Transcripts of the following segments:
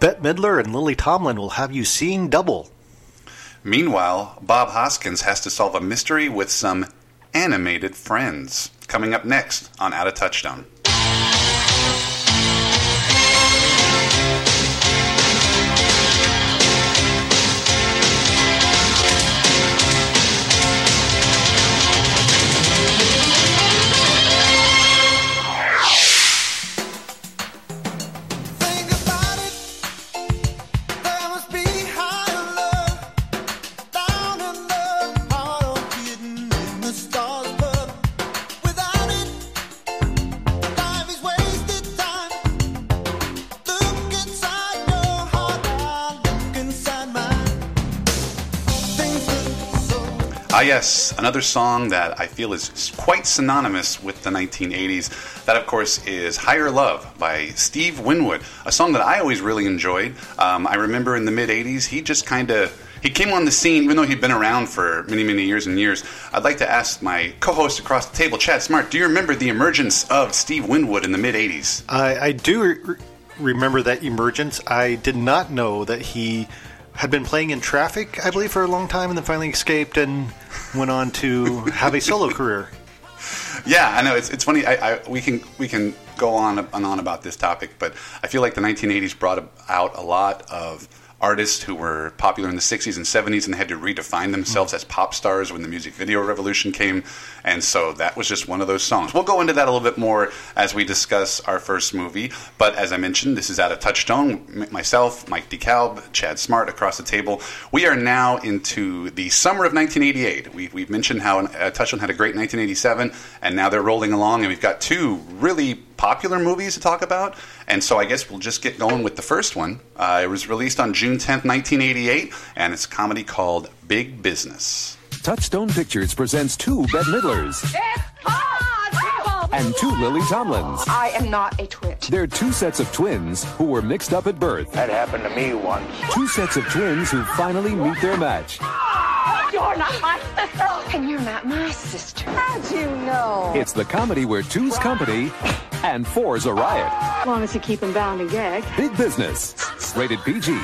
Bette Midler and Lily Tomlin will have you seeing double. Meanwhile, Bob Hoskins has to solve a mystery with some animated friends. Coming up next on Out of Touchstone. Another song that I feel is quite synonymous with the 1980s. That, of course, is Higher Love by Steve Winwood, a song that I always really enjoyed. Um, I remember in the mid 80s, he just kind of. He came on the scene, even though he'd been around for many, many years and years. I'd like to ask my co host across the table, Chad Smart, do you remember the emergence of Steve Winwood in the mid 80s? I, I do re- remember that emergence. I did not know that he had been playing in Traffic, I believe, for a long time, and then finally escaped and went on to have a solo career. Yeah, I know it's, it's funny. I, I, we can we can go on and on about this topic, but I feel like the 1980s brought out a lot of artists who were popular in the 60s and 70s and had to redefine themselves as pop stars when the music video revolution came. And so that was just one of those songs. We'll go into that a little bit more as we discuss our first movie. But as I mentioned, this is out of Touchstone. Myself, Mike DeKalb, Chad Smart across the table. We are now into the summer of 1988. We, we've mentioned how uh, Touchstone had a great 1987, and now they're rolling along, and we've got two really popular movies to talk about. And so I guess we'll just get going with the first one. Uh, it was released on June 10th, 1988, and it's a comedy called Big Business. Touchstone Pictures presents two Bette Midlers and two Lily Tomlins. I am not a twit. They're two sets of twins who were mixed up at birth. That happened to me once. Two sets of twins who finally meet their match. You're not my sister. And you're not my sister. How'd you know? It's the comedy where two's company and four's a riot. As long as you keep them bound and gagged. Big Business. Rated PG.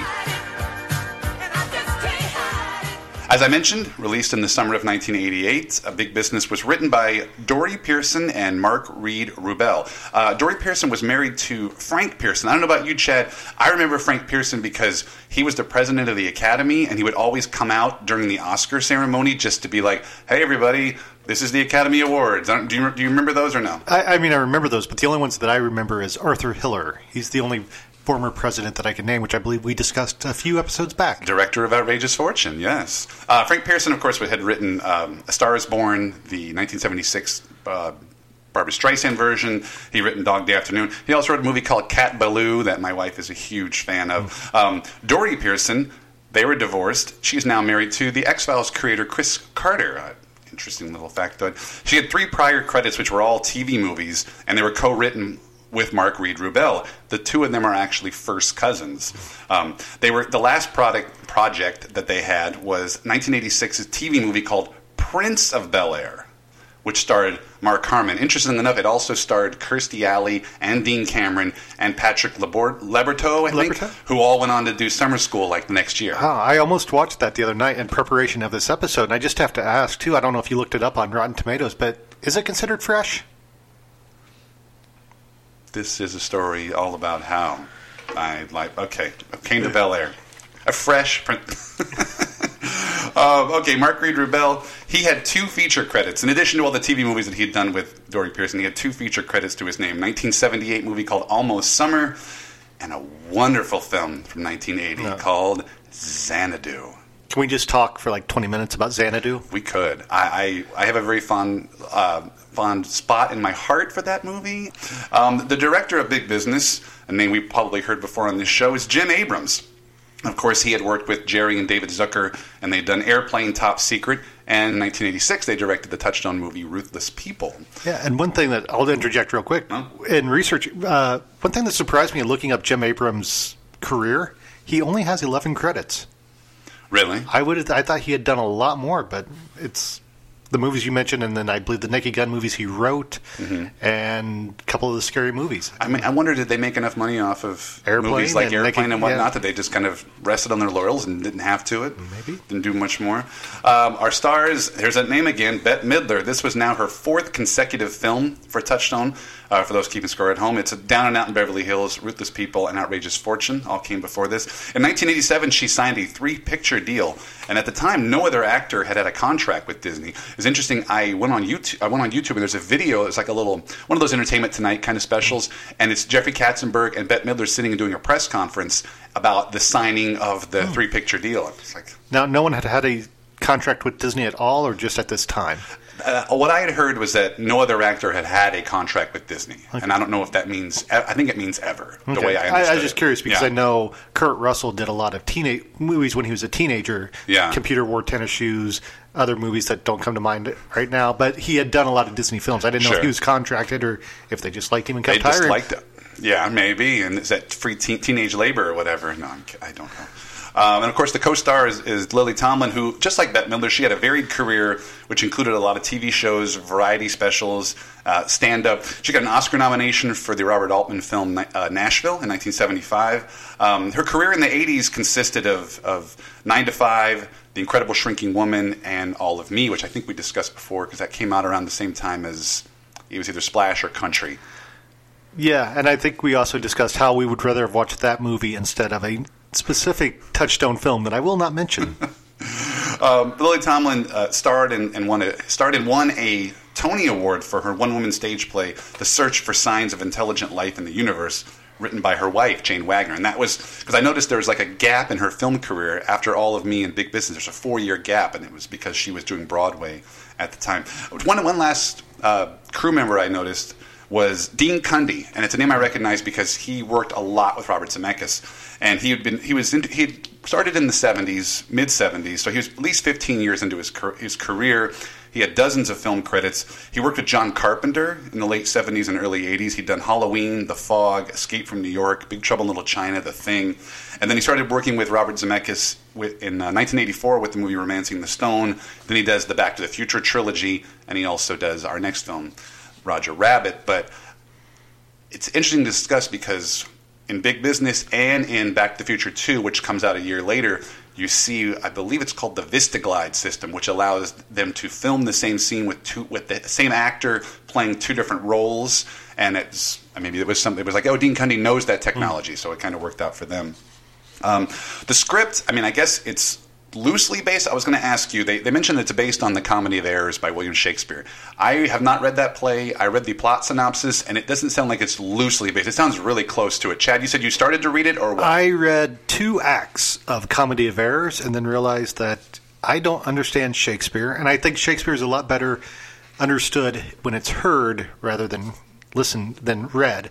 As I mentioned, released in the summer of 1988, A Big Business was written by Dori Pierson and Mark Reed Rubel. Uh, Dori Pierson was married to Frank Pierson. I don't know about you, Chad. I remember Frank Pierson because he was the president of the Academy, and he would always come out during the Oscar ceremony just to be like, "Hey, everybody." This is the Academy Awards. I don't- Do you, do you remember those or no? I, I mean, I remember those, but the only ones that I remember is Arthur Hiller. He's the only former president that I can name, which I believe we discussed a few episodes back. Director of Outrageous Fortune, yes. Uh, Frank Pierson, of course, had written um, A Star is Born, the 1976 uh, Barbra Streisand version. He written Dog Day Afternoon. He also wrote a movie called Cat Ballou that my wife is a huge fan of. Um, Dori Pierson, they were divorced. She's now married to the X Files creator Chris Carter. Interesting little factoid. She had three prior credits, which were all TV movies, and they were co-written with Mark Reed Rubel. The two of them are actually first cousins. Um, they were the last product project that they had was 1986's TV movie called Prince of Bel Air, which starred Mark Harmon. Interesting enough, it also starred Kirstie Alley and Dean Cameron and Patrick Laborteaux, I think, Laborteaux? who all went on to do summer school like the next year. Ah, I almost watched that the other night in preparation of this episode, and I just have to ask, too, I don't know if you looked it up on Rotten Tomatoes, but is it considered fresh? This is a story all about how I like. Okay, came to Bel Air, a fresh. Print. Um, okay, Mark Reed Rubel. He had two feature credits in addition to all the TV movies that he had done with Dori Pierson. He had two feature credits to his name: 1978 movie called Almost Summer, and a wonderful film from 1980 Yeah. called Xanadu. Can we just talk for like 20 minutes about Xanadu? We could. I, I, I have a very fond uh, fond spot in my heart for that movie. Um, the director of Big Business, a name we probably heard before on this show, is Jim Abrahams. Of course, he had worked with Jerry and David Zucker, and they'd done Airplane Top Secret. And in 1986, they directed the Touchstone movie Ruthless People. Yeah, and one thing that I'll interject real quick Huh? in research, uh, one thing that surprised me in looking up Jim Abrahams' career, he only has 11 credits. Really? I would I thought he had done a lot more, but it's the movies you mentioned, and then I believe the Naked Gun movies he wrote, Mm-hmm. and a couple of the scary movies. I mean, I wonder did they make enough money off of Airplane movies like and Airplane Naked- and whatnot yeah. that they just kind of rested on their laurels and didn't have to it? Maybe. Didn't do much more. Um, our stars, here's that name again, Bette Midler. This was now her fourth consecutive film for Touchstone. Uh, for those keeping score at home, it's a Down and Out in Beverly Hills, Ruthless People, and Outrageous Fortune. All came before this. In 1987, she signed a three-picture deal, and at the time, no other actor had had a contract with Disney. It's interesting. I went on YouTube. I went on YouTube, and there's a video. It's like a little one of those Entertainment Tonight kind of specials, and it's Jeffrey Katzenberg and Bette Midler sitting and doing a press conference about the signing of the three-picture deal. It's like Now, no one had had a contract with Disney at all, or just at this time. Uh, what I had heard was that no other actor had had a contract with Disney, and I don't know if that means. I think it means ever. The way I I, understood was just curious because Yeah. I know Kurt Russell did a lot of teenage movies when he was a teenager. Yeah. Computer Wore Tennis Shoes, other movies that don't come to mind right now. But he had done a lot of Disney films. I didn't know Sure. if he was contracted or if they just liked him and They kept just hiring. liked it. Yeah, maybe. And is that free teen, teenage labor or whatever? No, I'm, I don't know. Um, and of course, the co-star is, is Lily Tomlin, who, just like Bette Midler, she had a varied career, which included a lot of TV shows, variety specials, uh, stand-up. She got an Oscar nomination for the Robert Altman film uh, Nashville in 1975. Um, her career in the 80s consisted of, of Nine to Five, The Incredible Shrinking Woman, and All of Me, which I think we discussed before because that came out around the same time as it was either Splash or Country. Yeah, and I think we also discussed how we would rather have watched that movie instead of a specific Touchstone film that I will not mention. Um, Lily Tomlin uh, starred and, and won a starred and won a Tony Award for her one-woman stage play, "The Search for Signs of Intelligent Life in the Universe," written by her wife Jane Wagner. And that was because I noticed there was like a gap in her film career after All of Me and Big Business. There's a four-year gap, and it was because she was doing Broadway at the time. One one last uh, crew member I noticed was Dean Cundey, and it's a name I recognize because he worked a lot with Robert Zemeckis, and he had been he was he started in the '70s, mid '70s, so he was at least 15 years into his his career. He had dozens of film credits. He worked with John Carpenter in the late 70s and early 80s. He'd done Halloween, The Fog, Escape from New York, Big Trouble in Little China, The Thing, and then he started working with Robert Zemeckis in uh, 1984 with the movie Romancing the Stone. Then he does the Back to the Future trilogy, and he also does our next film, Roger Rabbit. But it's interesting to discuss because in Big Business and in Back to the Future 2, which comes out a year later, you see, I believe it's called the VistaGlide system, which allows them to film the same scene with two with the same actor playing two different roles. And it's, I mean, it was something. It was like, oh, Dean Cundey knows that technology, so it kind of worked out for them. Um, the script, I mean, I guess it's loosely based. I was going to ask you. They, they mentioned it's based on the Comedy of Errors by William Shakespeare. I have not read that play. I read the plot synopsis, and it doesn't sound like it's loosely based. It sounds really close to it. Chad, you said you started to read it, or what? I read two acts of Comedy of Errors and then realized that I don't understand Shakespeare, and I think Shakespeare is a lot better understood when it's heard rather than listened than read.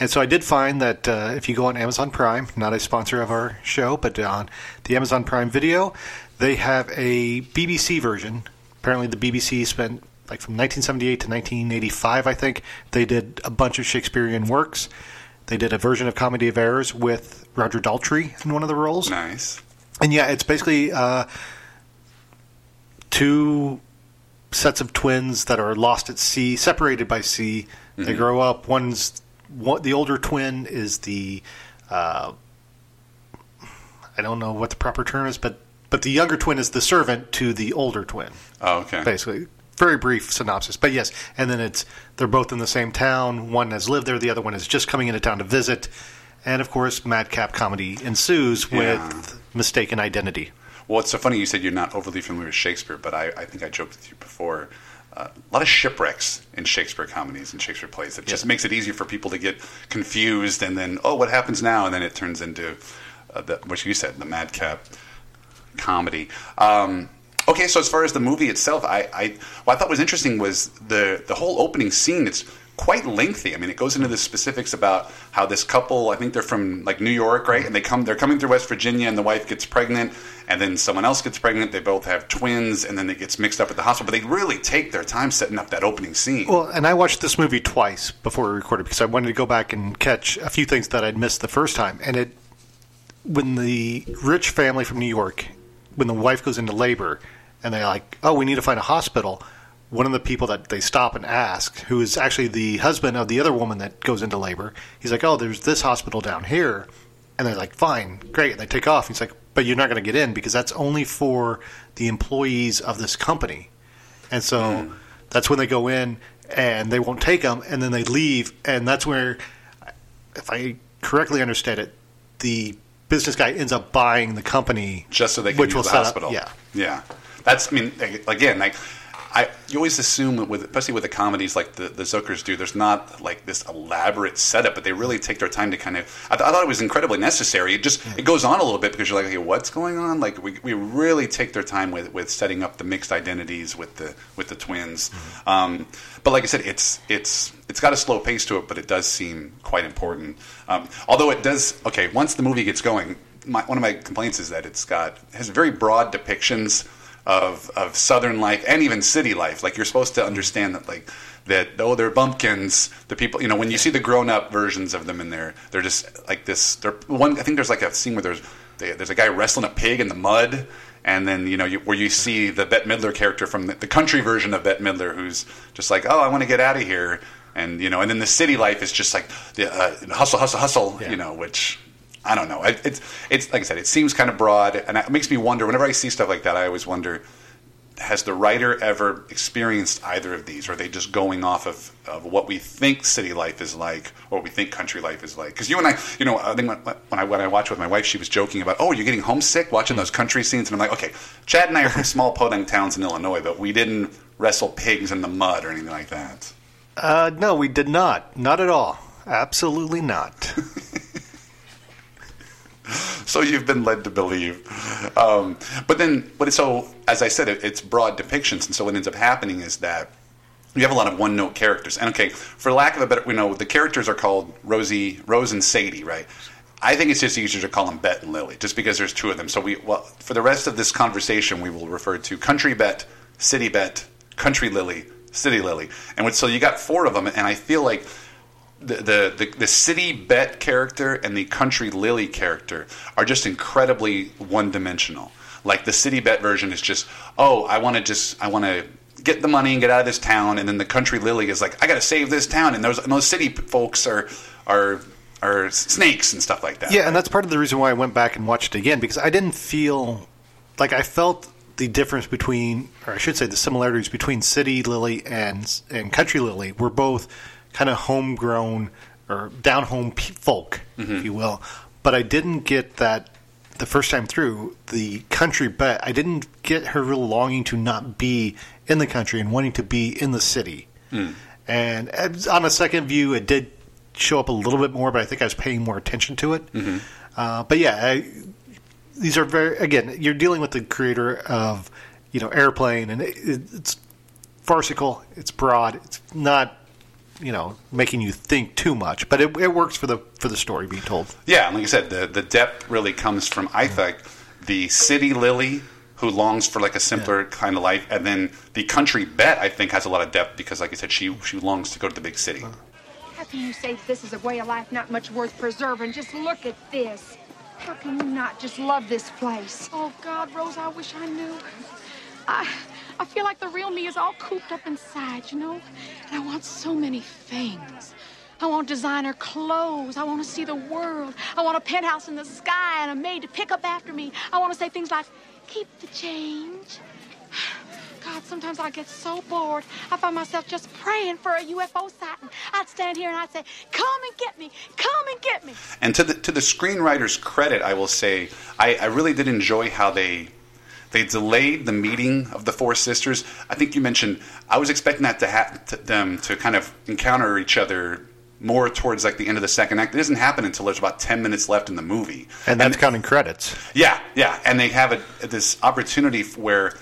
And so I did find that uh, if you go on Amazon Prime, not a sponsor of our show, but on the Amazon Prime Video, they have a BBC version. Apparently, the BBC spent like from 1978 to 1985, I think. They did a bunch of Shakespearean works. They did a version of Comedy of Errors with Roger Daltrey in one of the roles. nice. And yeah, it's basically uh, two sets of twins that are lost at sea, separated by sea. They grow up. One's one, the older twin is the uh, I don't know what the proper term is, but but the younger twin is the servant to the older twin. Oh, okay. Basically, very brief synopsis, but yes. And then it's they're both in the same town. One has lived there. The other one is just coming into town to visit. And of course, madcap comedy ensues Yeah. with mistaken identity. Well, it's so funny you said you're not overly familiar with Shakespeare, but I, I think I joked with you before. Uh, a lot of shipwrecks in Shakespeare comedies and Shakespeare plays. It just makes it easier for people to get confused, and then oh, what happens now? And then it turns into uh, the, what you said, the madcap comedy. Um, okay, so as far as the movie itself, I, I what I thought was interesting was the the whole opening scene. It's quite lengthy. I mean, it goes into the specifics about how this couple. I think they're from like New York, right? And they come they're coming through West Virginia, and the wife gets pregnant, and then someone else gets pregnant. They both have twins, and then it gets mixed up at the hospital. But they really take their time setting up that opening scene. Well, and I watched this movie twice before we recorded because I wanted to go back and catch a few things that I'd missed the first time. And it, when the rich family from New York, when the wife goes into labor, and they're like, "Oh, we need to find a hospital," one of the people that they stop and ask, who is actually the husband of the other woman that goes into labor, he's like, "Oh, there's this hospital down here," and they're like, "Fine, great." And they take off. He's like, "But you're not going to get in because that's only for the employees of this company," and so hmm. that's when they go in and they won't take them, and then they leave, and that's where, if I correctly understand it, the business guy ends up buying the company just so they can which use will the set up- hospital. yeah. yeah. That's I mean again like. I, you always assume with especially with the comedies like the, the Zuckers do, there's not like this elaborate setup, but they really take their time to kind of. I, th- I thought it was incredibly necessary. It just it goes on a little bit because you're like, okay, what's going on? Like we, we really take their time with, with setting up the mixed identities with the with the twins. Um, but like I said, it's it's it's got a slow pace to it, but it does seem quite important. Um, although it does okay once the movie gets going. My, one of my complaints is that it's got has very broad depictions of of southern life and even city life. Like you're supposed to understand that like that oh they're bumpkins. The people you know when you see the grown up versions of them in there, they're just like this. They're one. I think there's like a scene where there's they, there's a guy wrestling a pig in the mud. And then you know you, where you see the Bette Midler character from the, the country version of Bette Midler, who's just like, "Oh, I want to get out of here," and you know, and then the city life is just like the uh, hustle, hustle, hustle, you know, which I don't know. I, it's it's like I said, it seems kind of broad, and it makes me wonder. Whenever I see stuff like that, I always wonder: Has the writer ever experienced either of these? Or are they just going off of, of what we think city life is like, or what we think country life is like? Because you and I, you know, I think when, when I when I watched with my wife, she was joking about, "Oh, you're getting homesick watching those country scenes," and I'm like, "Okay, Chad and I are from small podunk towns in Illinois, but we didn't wrestle pigs in the mud or anything like that." Uh, no, we did not. Not at all. Absolutely not. so you've been led to believe. Um, but then, but so as I said, it, it's broad depictions, and so what ends up happening is that you have a lot of one-note characters. And okay, for lack of a better, you know, the characters are called Rosie, Rose, and Sadie, right? I think it's just easier to call them Bet and Lily, just because there's two of them. So we, well, for the rest of this conversation, we will refer to Country Bet, City Bet, Country Lily, City Lily, and so you got four of them, and I feel like the, the, the, city bet character and the country lily character are just incredibly one dimensional. Like the city bet version is just, oh, I want to just, I want to get the money and get out of this town, and then the country lily is like, I got to save this town, and those, and those city folks are are are snakes and stuff like that. Yeah, and that's part of the reason why I went back and watched it again because I didn't feel like I felt the difference between, or I should say, the similarities between City Lily and and Country Lily were both kind of homegrown or down home folk, if mm-hmm. you will. But I didn't get that the first time through. The country but I didn't get her real longing to not be in the country and wanting to be in the city. Mm. And uh, on a second view, it did show up a little bit more, but I think I was paying more attention to it. Mm-hmm. Uh, but yeah, I, these are very again. You're dealing with the creator of you know Airplane, and it, it's farcical. It's broad. It's not you know making you think too much, but it, it works for the for the story being told. Yeah, like I said, the, the depth really comes from I mm-hmm. think the city lily who longs for like a simpler kind of life, and then the country bet I think has a lot of depth because, like I said, she she longs to go to the big city. Uh-huh. How can you say this is a way of life not much worth preserving? Just look at this. How can you not just love this place? Oh God, Rose, I wish I knew. I I feel like the real me is all cooped up inside, you know? And I want so many things. I want designer clothes. I want to see the world. I want a penthouse in the sky and a maid to pick up after me. I want to say things like, keep the change. God, sometimes I get so bored. I find myself just praying for a UFO sighting. I'd stand here and I'd say, come and get me. Come and get me. And to the to the screenwriter's credit, I will say I, I really did enjoy how they they delayed the meeting of the four sisters. I think you mentioned I was expecting that to ha- to them to kind of encounter each other more towards like the end of the second act. It doesn't happen until there's about ten minutes left in the movie, And that's counting credits. yeah, yeah, and they have a, this opportunity where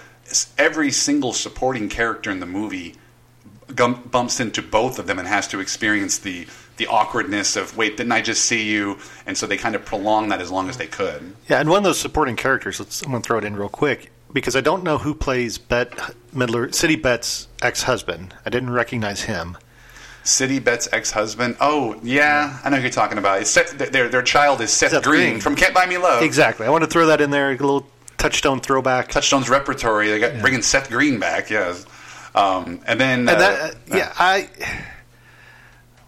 every single supporting character in the movie gum- bumps into both of them and has to experience the the awkwardness of wait, didn't I just see you? And so they kind of prolong that as long as they could. Yeah, and one of those supporting characters. Let's I'm going to throw it in real quick because I don't know who plays Bette Midler, City Bet's ex-husband. I didn't recognize him. City Bet's ex-husband. Oh, yeah, I know who you're talking about. It's Seth, their their child is Seth, Seth Green, Green. from Can't Buy Me Love. Exactly. I want to throw that in there. A little touchstone throwback. Touchstone's repertory. They got bringing Seth Green back. Yes. Um, and then, And uh, that, uh, yeah, I.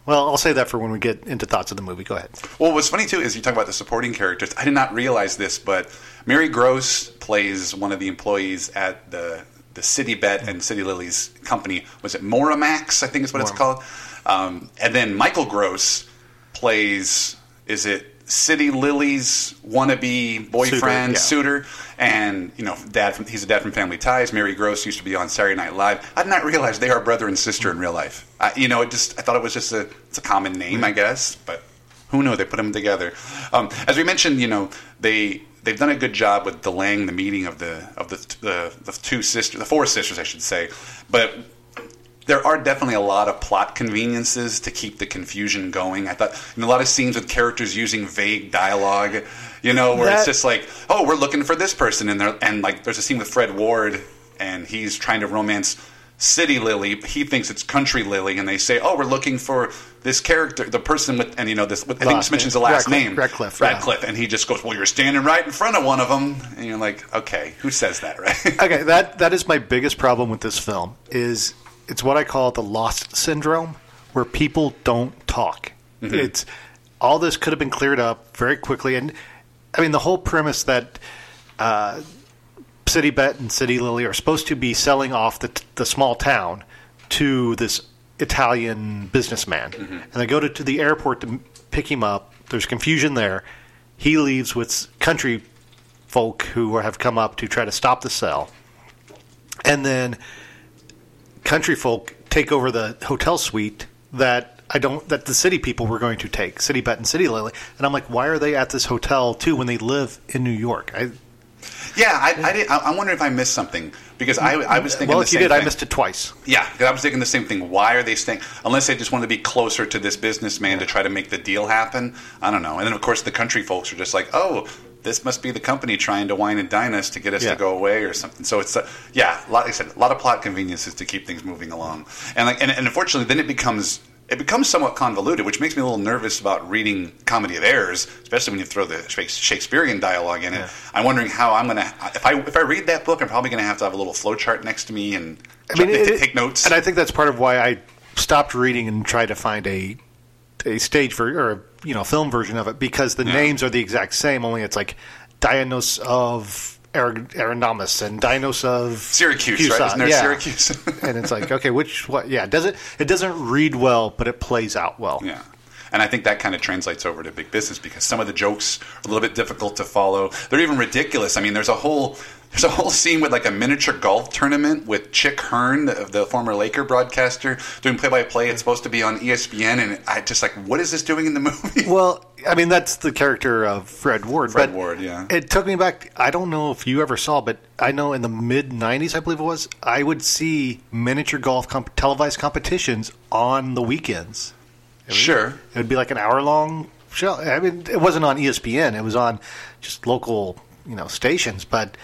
Well, I'll say that for when we get into thoughts of the movie. Go ahead. Well, what's funny too is you talk about the supporting characters. I did not realize this, but Mary Gross plays one of the employees at the the City Bet and City Lily's company. Was it Moramax? I think is what it's called. Um, and then Michael Gross plays. Is it City Lily's wannabe boyfriend yeah. suitor? And you know, dad. From, he's a dad from Family Ties. Mary Gross used to be on Saturday Night Live. I did not realize they are brother and sister in real life. I, you know, it just I thought it was just a it's a common name, I guess, but who knew they put them together um, as we mentioned you know they they've done a good job with delaying the meeting of the of the the, the two sisters the four sisters i should say but there are definitely a lot of plot conveniences to keep the confusion going. I thought in a lot of scenes with characters using vague dialogue, you know, where it's just like, "Oh, we're looking for this person," and there, and like there's a scene with Fred Ward, and he's trying to romance City Lily. He thinks it's Country Lily, and they say, "Oh, we're looking for this character, the person with," and you know, this. I think this mentions the last Radcliffe- name, Radcliffe, yeah. Radcliffe, and he just goes, "Well, you're standing right in front of one of them," and you're like, "Okay, who says that, right?" Okay, that that is my biggest problem with this film. Is it's what I call the lost syndrome, where people don't talk. It's all this could have been cleared up very quickly, and I mean the whole premise that uh, City Bet and City Lily are supposed to be selling off the the small town to this Italian businessman, and they go to, to the airport to pick him up. There's confusion there. He leaves with country folk who have come up to try to stop the sale and then country folk take over the hotel suite that I don't that the city people were going to take, City Bet and City Lily, and I'm like, why are they at this hotel too when they live in New York? I, yeah, I, I, did, I, wonder if I missed something because I, I was thinking. well, the if you did, I missed it twice. Yeah, 'cause I was thinking the same thing. Why are they staying? Unless they just want to be closer to this businessman to try to make the deal happen. I don't know. And then of course the country folks are just like, oh, this must be the company trying to wine and dine us to get us Yeah. to go away or something. So it's uh, yeah, a lot, like I said, a lot of plot conveniences to keep things moving along. And like, and, and unfortunately, then it becomes. It becomes somewhat convoluted, which makes me a little nervous about reading Comedy of Errors, especially when you throw the Shakespearean dialogue in it. I'm wondering how I'm going to if I if I read that book, I'm probably going to have to have a little flowchart next to me and I mean, it- take notes. and I think that's part of why I stopped reading and tried to find a a stage for or a, you know film version of it because the Yeah. names are the exact same. Only it's like Dionysus of Ar- and Dinos of Syracuse, Cusa. right? Isn't there yeah. Syracuse? and it's like, okay, which what? Yeah, it doesn't it doesn't read well, but it plays out well. yeah. And I think that kind of translates over to big business because some of the jokes are a little bit difficult to follow. They're even ridiculous. I mean, there's a whole there's a whole scene with like a miniature golf tournament with Chick Hearn, the, the former Laker broadcaster, doing play by play. It's supposed to be on ESPN, and I just like, what is this doing in the movie? Well, I mean, that's the character of Fred Ward. Fred Ward, yeah. It took me back. I don't know if you ever saw, but I know in the mid '90s, I believe it was, I would see miniature golf comp- televised competitions on the weekends. Sure. It would be like an hour long show. I mean, it wasn't on ESPN. It was on just local, you know, stations. But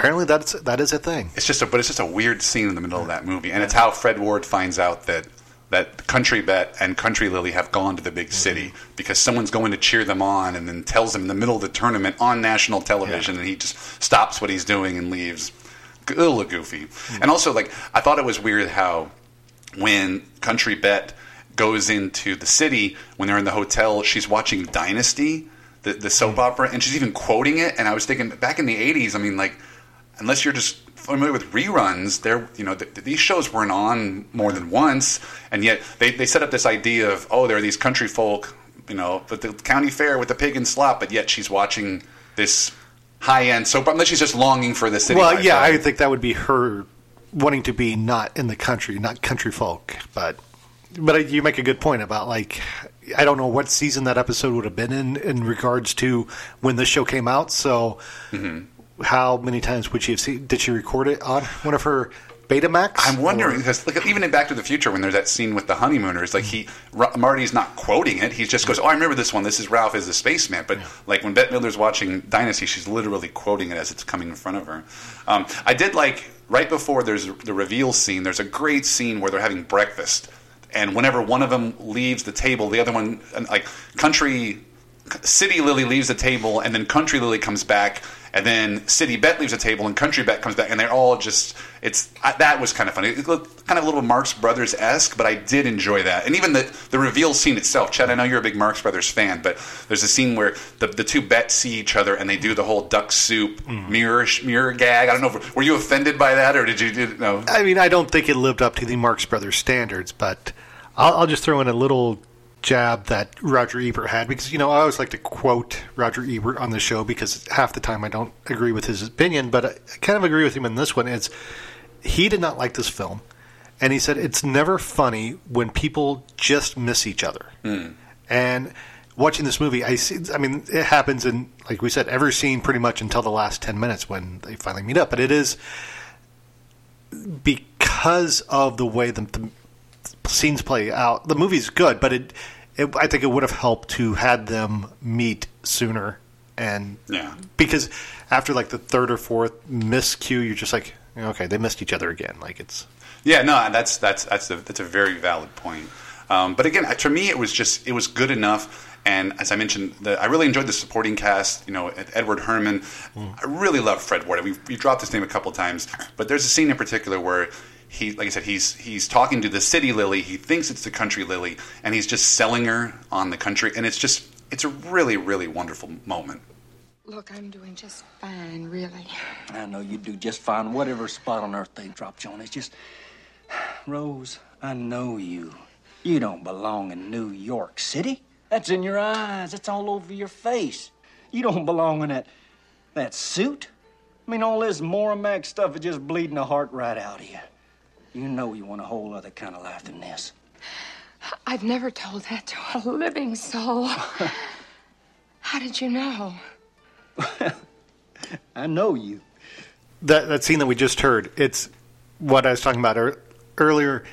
apparently, that's that is a thing. It's just a, but it's just a weird scene in the middle of that movie, and it's how Fred Ward finds out that that Country Bet and Country Lily have gone to the big mm-hmm. city because someone's going to cheer them on, and then tells him in the middle of the tournament on national television, and he just stops what he's doing and leaves. A little goofy, mm-hmm. and also like I thought it was weird how when Country Bet goes into the city when they're in the hotel, she's watching Dynasty, the, the soap mm-hmm. opera, and she's even quoting it. And I was thinking, back in the '80s, I mean, like, unless you're just familiar with reruns, there, you know, th- these shows weren't on more than once, and yet they, they set up this idea of, oh, there are these country folk, you know, at the county fair with the pig and slop, but yet she's watching this high-end soap. Unless she's just longing for the city. Well, yeah? I think that would be her wanting to be not in the country, not country folk. But but you make a good point about like I don't know what season that episode would have been in in regards to when the show came out. So Mm-hmm. How many times would she have seen? Did she record it on one of her Betamax? I'm wondering because like, even in Back to the Future, when there's that scene with the honeymooners, like he Ra- Marty's not quoting it. He just goes, "Oh, I remember this one. This is Ralph as the spaceman." But like when Bette Midler's watching Dynasty, she's literally quoting it as it's coming in front of her. Um, I did like right before there's the reveal scene. There's a great scene where they're having breakfast, and whenever one of them leaves the table, the other one, like country. City Lily leaves the table, and then Country Lily comes back, and then City Bet leaves the table, and Country Bet comes back, and they're all just. It's I, that was kind of funny. It looked kind of a little Marx Brothers esque, but I did enjoy that, and even the the reveal scene itself. Chad, I know you're a big Marx Brothers fan, but there's a scene where the the two bets see each other, and they do the whole duck soup mm. mirror mirror gag. I don't know. If, were you offended by that, or did you? Did, no. I mean, I don't think it lived up to the Marx Brothers standards, but I'll, I'll just throw in a little jab that Roger Ebert had because you know I always like to quote Roger Ebert on the show because half the time I don't agree with his opinion, but I kind of agree with him in this one. It's he did not like this film, and he said it's never funny when people just miss each other. Hmm. And watching this movie, I see. I mean, it happens in like we said every scene pretty much until the last ten minutes when they finally meet up. But it is because of the way the, the scenes play out. The movie's good, but it, it I think it would have helped to had them meet sooner. And Yeah. because after like the third or fourth miscue, you're just like, okay, they missed each other again. Like it's Yeah, no, that's that's that's a that's a very valid point. Um, but again, to me, it was just it was good enough. And as I mentioned, the, I really enjoyed the supporting cast. You know, Edward Herrmann. I really love Fred Ward. We we dropped his name a couple times, but there's a scene in particular where he, like I said, he's he's talking to the city lily. He thinks it's the country lily, and he's just selling her on the country. And it's just it's a really really wonderful moment. Look, I'm doing just fine, really. I know you do just fine, whatever spot on earth they dropped you on. It's just, Rose, I know you. You don't belong in New York City. That's in your eyes. It's all over your face. You don't belong in that that suit. I mean, all this Moramax stuff is just bleeding the heart right out of you. You know you want a whole other kind of life than this. I've never told that to a living soul. How did you know? I know you. that that scene that we just heard. It's what I was talking about ear- earlier.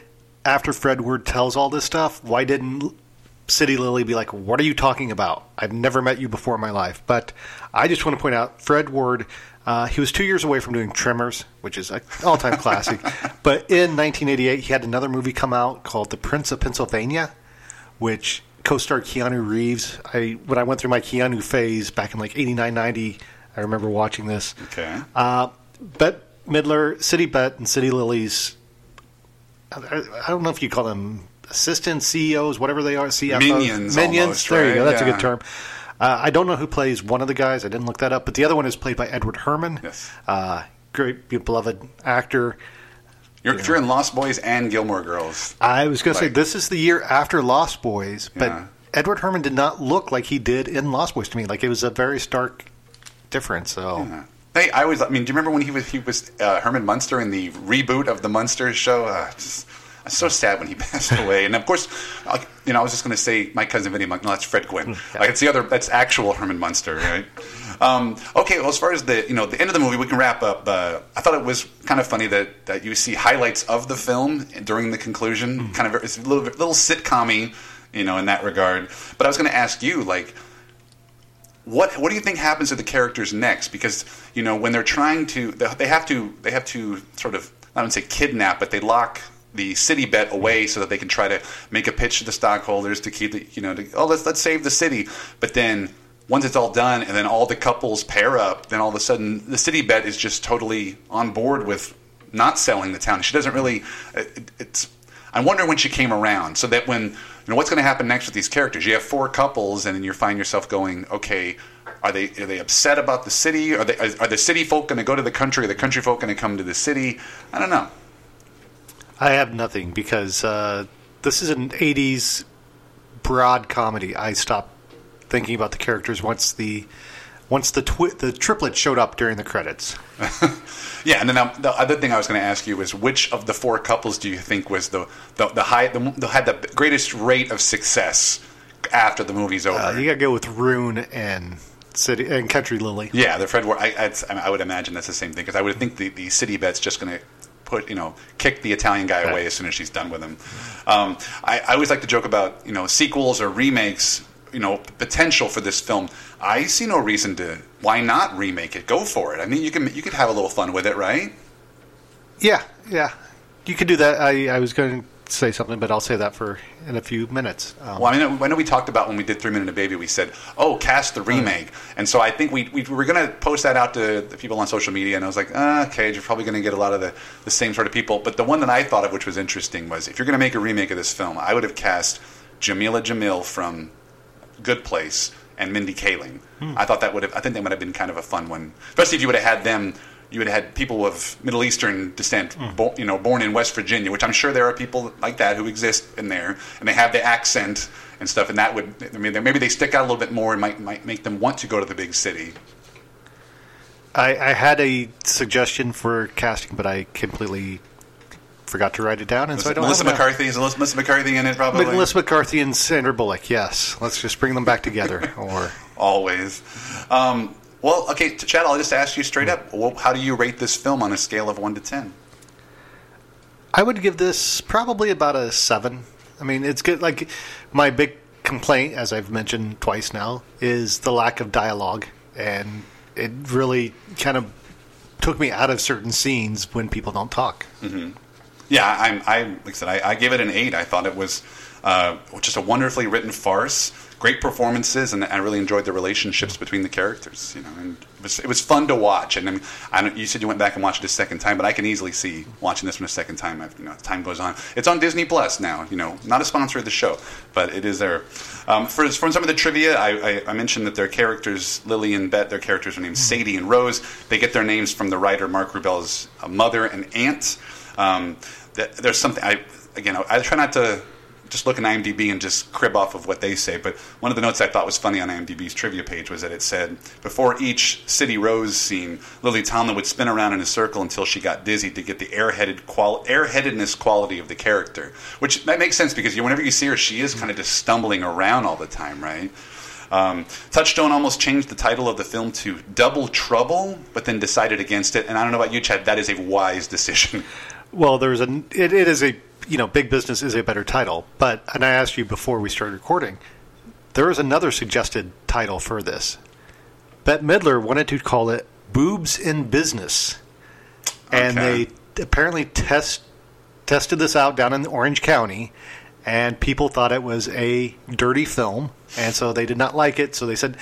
After Fred Ward tells all this stuff, why didn't City Lily be like, "What are you talking about? I've never met you before in my life." But I just want to point out, Fred Ward. Uh, he was two years away from doing Tremors, which is an all-time classic. But in 1988, he had another movie come out called The Prince of Pennsylvania, which co-starred Keanu Reeves. I when I went through my Keanu phase back in like 89, 90, I remember watching this. Okay. Uh, Bette Midler, City Bet, and City Lilies. I, I don't know if you call them assistant CEOs, whatever they are, CFOs. Minions Minions. almost, there you go. right? That's a good term. Uh, I don't know who plays one of the guys. I didn't look that up, but the other one is played by Edward Herrmann. Yes. Uh, great, beloved actor. You're, If you're in Lost Boys and Gilmore Girls, I was going to say this is the year after Lost Boys, but Yeah. Edward Herrmann did not look like he did in Lost Boys to me. Like it was a very stark difference. So Yeah. Hey, I always. I mean, do you remember when he was he was uh, Herman Munster in the reboot of the Munster show? Uh, just, it's so sad when he passed away. And of course, you know, I was just going to say my cousin Vinny Monk. No, that's Fred Gwynne. Like it's the other. That's actual Herman Munster, right? Um, okay. Well, as far as the you know the end of the movie, we can wrap up. Uh, I thought it was kind of funny that that you see highlights of the film during the conclusion. Kind of it's a little little sitcom you know, in that regard. But I was going to ask you, like what what do you think happens to the characters next? Because you know when they're trying to, they have to they have to sort of I don't say kidnap, but they lock the city bet away so that they can try to make a pitch to the stockholders to keep the you know to, oh let's let's save the city. But then once it's all done and then all the couples pair up, then all of a sudden the city bet is just totally on board with not selling the town. She doesn't really. It, it's. I wonder when she came around, so that when you know what's going to happen next with these characters. You have four couples, and then you find yourself going, okay, are they are they upset about the city? Are they are, are the city folk going to go to the country? Are the country folk going to come to the city? I don't know. I have nothing because uh, this is an '80s broad comedy. I stopped thinking about the characters once the once the twi- the triplet showed up during the credits. Yeah, and then um, the other thing I was going to ask you is which of the four couples do you think was the the, the high the, the had the greatest rate of success after the movie's over? Uh, you got to go with Roone and City and Country Lily. Yeah, the Fred Ward. I, I'd- I would imagine that's the same thing because I would think the, the city bet's just going to put you know kick the Italian guy away as soon as she's done with him. Um, I, I always like to joke about you know sequels or remakes. You know potential for this film. I see no reason to why not remake it. Go for it. I mean you can you could have a little fun with it, right? Yeah, yeah, you could do that. I, I was going to say something, but I'll say that for in a few minutes. Um, Well, I mean, I know we talked about when we did Three Men and a Baby, we said, oh, cast the remake. And so I think we, we were going to post that out to the people on social media, and I was like, ah, okay, you're probably going to get a lot of the, the same sort of people. But the one that I thought of, which was interesting, was if you're going to make a remake of this film, I would have cast Jameela Jamil from Good Place and Mindy Kaling. I thought that would have, I think that would have been kind of a fun one, especially if you would have had them. You would have had people of Middle Eastern descent, bo- you know, born in West Virginia, which I'm sure there are people like that who exist in there, and they have the accent and stuff, and that would, I mean, maybe they stick out a little bit more and might might make them want to go to the big city. I, I had a suggestion for casting, but I completely forgot to write it down, and so I don't Melissa. McCarthy is Melissa McCarthy in it probably. Melissa McCarthy and Sandra Bullock. Yes, let's just bring them back together. Or Always. Um, well, okay, to Chad, I'll just ask you straight up. Well, how do you rate this film on a scale of one to ten? I would give this probably about a seven. I mean, it's good. Like my big complaint, as I've mentioned twice now, is the lack of dialogue, and it really kind of took me out of certain scenes when people don't talk. Yeah, I'm. I like I said, I, I gave it an eight. I thought it was uh, just a wonderfully written farce, great performances, and I really enjoyed the relationships between the characters. You know, and it was, it was fun to watch. And I mean, I you said you went back and watched it a second time, but I can easily see watching this one a second time. I've, you know, time goes on, it's on Disney Plus now. You know, not a sponsor of the show, but it is there. Um, for from some of the trivia, I, I, I mentioned that their characters, Lily and Bet, their characters are named Sadie and Rose. They get their names from the writer Mark Rubel's uh, mother and aunt. Um, th- there's something I again I, I try not to just look at IMDb and just crib off of what they say. But one of the notes I thought was funny on IMDb's trivia page was that it said before each City Rose scene, Lily Tomlin would spin around in a circle until she got dizzy to get the airheaded qual- airheadedness quality of the character. Which that makes sense because you, whenever you see her, she is kind of just stumbling around all the time, right? Um, Touchstone almost changed the title of the film to Double Trouble, but then decided against it. And I don't know about you, Chad. That is a wise decision. Well, there's a it, it is a you know big business is a better title, but and I asked you before we started recording, there is another suggested title for this. Bette Midler wanted to call it "Boobs in Business," and Okay. they apparently test tested this out down in Orange County, and people thought it was a dirty film, and so they did not like it. So they said,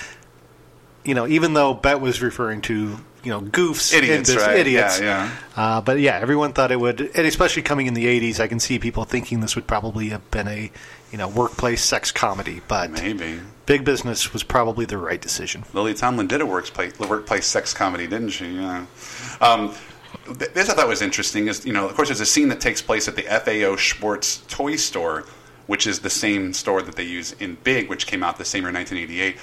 you know, even though Bet was referring to you know goofs, Idiots, right? idiots, Yeah, uh, but yeah, everyone thought it would, and especially coming in the '80s, I can see people thinking this would probably have been a, you know, workplace sex comedy. But Maybe. Big Business was probably the right decision. Lily Tomlin did a workplace, workplace sex comedy, didn't she? Yeah. Um, this I thought was interesting. Is you know, of course, there's a scene that takes place at the FAO Schwarz toy store, which is the same store that they use in Big, which came out the same year, 1988.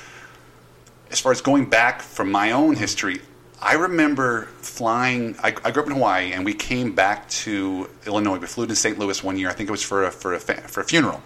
As far as going back from my own history, I remember flying. I, I grew up in Hawaii, and we came back to Illinois. We flew to St. Louis one year. I think it was for a, for a for a funeral.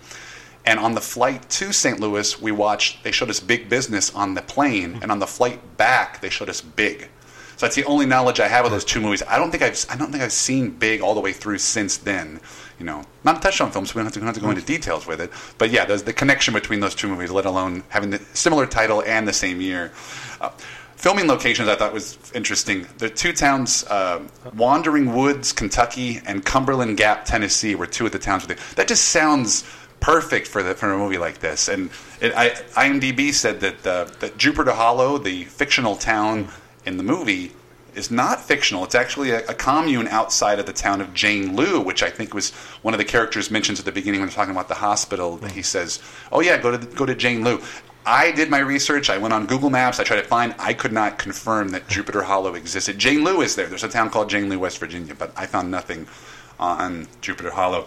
And on the flight to St. Louis, we watched. They showed us Big Business on the plane, and on the flight back, they showed us Big. So that's the only knowledge I have of those two movies. I don't think I've I don't think I've seen Big all the way through since then. You know, not a Touchstone film, so we don't have to, don't have to go into details with it. But yeah, there's the connection between those two movies, let alone having the similar title and the same year. Uh, filming locations I thought was interesting. The two towns, uh, Wandering Woods, Kentucky, and Cumberland Gap, Tennessee, were two of the towns. That just sounds perfect for the, for a movie like this. And it, I, IMDb said that uh, that Jupiter Hollow, the fictional town in the movie, is not fictional. It's actually a, a commune outside of the town of Jane Lew, which I think was one of the characters mentions at the beginning when they're talking about the hospital. That He says, "Oh yeah, go to go to Jane Lew." I did my research. I went on Google Maps. I tried to find. I could not confirm that Jupiter Hollow existed. Jane Lew is there. There's a town called Jane Lew, West Virginia, but I found nothing uh, on Jupiter Hollow.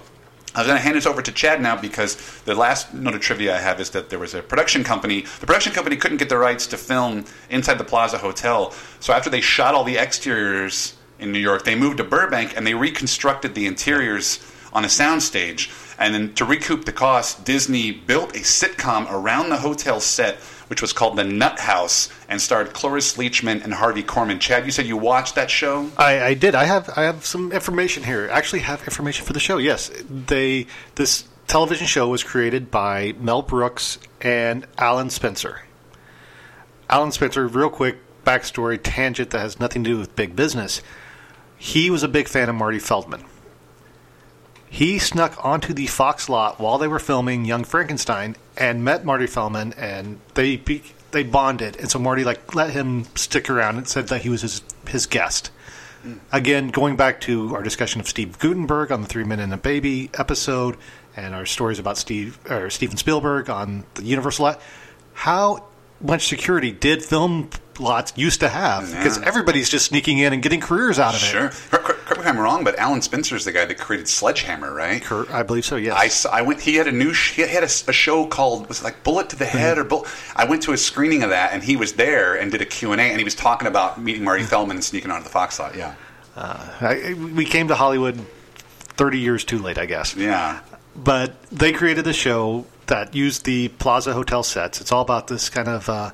I was going to hand this over to Chad now because the last note of trivia I have is that there was a production company. The production company couldn't get the rights to film inside the Plaza Hotel, so after they shot all the exteriors in New York, they moved to Burbank and they reconstructed the interiors on a soundstage. And then to recoup the cost, Disney built a sitcom around the hotel set, which was called The Nutt House, and starred Cloris Leachman and Harvey Korman. Chad, you said you watched that show. I, I did. I have I have some information here. I actually have information for the show. Yes, they this television show was created by Mel Brooks and Alan Spencer. Alan Spencer, real quick backstory tangent that has nothing to do with big business. He was a big fan of Marty Feldman. He snuck onto the Fox lot while they were filming Young Frankenstein and met Marty Feldman, and they be, they bonded. And so Marty like let him stick around and said that he was his his guest. Hmm. Again, going back to our discussion of Steve Guttenberg on the Three Men and a Baby episode, and our stories about Steve or Steven Spielberg on the Universal lot, how much security did film lots used to have? Because Yeah. everybody's just sneaking in and getting careers out of it. Sure. Cor- cor- Correct me if I'm wrong, but Alan Spencer's the guy that created Sledgehammer, right? Cor- I believe so. Yes. I, saw, I went. He had a new. Sh- he had a, a show called was it like Bullet to the mm-hmm. Head or Bull. I went to a screening of that, and he was there and did a Q and A, and he was talking about meeting Marty mm-hmm. Feldman and sneaking onto the Fox lot. Yeah, uh, I, we came to Hollywood 30 years too late, I guess. yeah. But they created a show that used the Plaza Hotel sets. It's all about this kind of uh,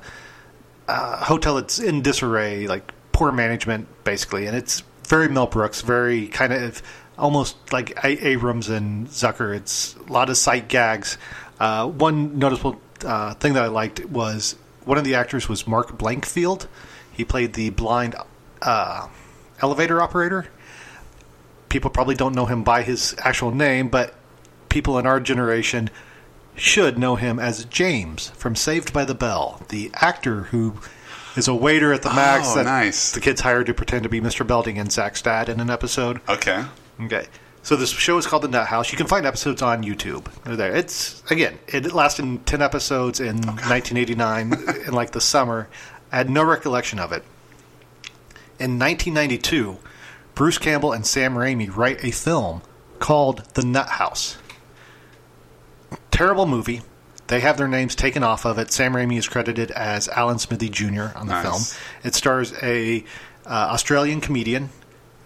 uh, hotel that's in disarray, like poor management, basically. And it's very Mel Brooks, very kind of almost like A- Abrahams and Zucker. It's a lot of sight gags. Uh, one noticeable uh, thing that I liked was one of the actors was Mark Blankfield. He played the blind uh, elevator operator people probably don't know him by his actual name, but people in our generation should know him as James from Saved by the Bell, the actor who is a waiter at the oh, Max Oh, that nice. the kids hired to pretend to be Mr. Belding and Zach's dad in an episode. Okay. Okay. So this show is called The Nutt House. You can find episodes on YouTube. They're there. It's again, it lasted ten episodes in 1989 in like the summer. I had no recollection of it. In 1992, Bruce Campbell and Sam Raimi write a film called The Nutt House. Terrible movie. They have their names taken off of it. Sam Raimi is credited as Alan Smithee Jr. on the Nice. film. It stars a uh, Australian comedian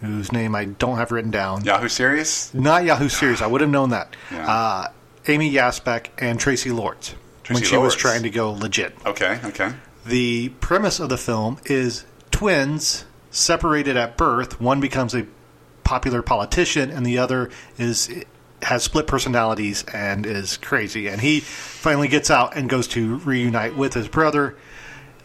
whose name I don't have written down. Yahoo Serious. Not Yahoo Serious. I would have known that. Yeah. Uh, Amy Yasbeck and Traci Lords when she was trying to go legit. Okay. Okay. The premise of the film is twins separated at birth. One becomes a popular politician, and the other is has split personalities and is crazy. And he finally gets out and goes to reunite with his brother.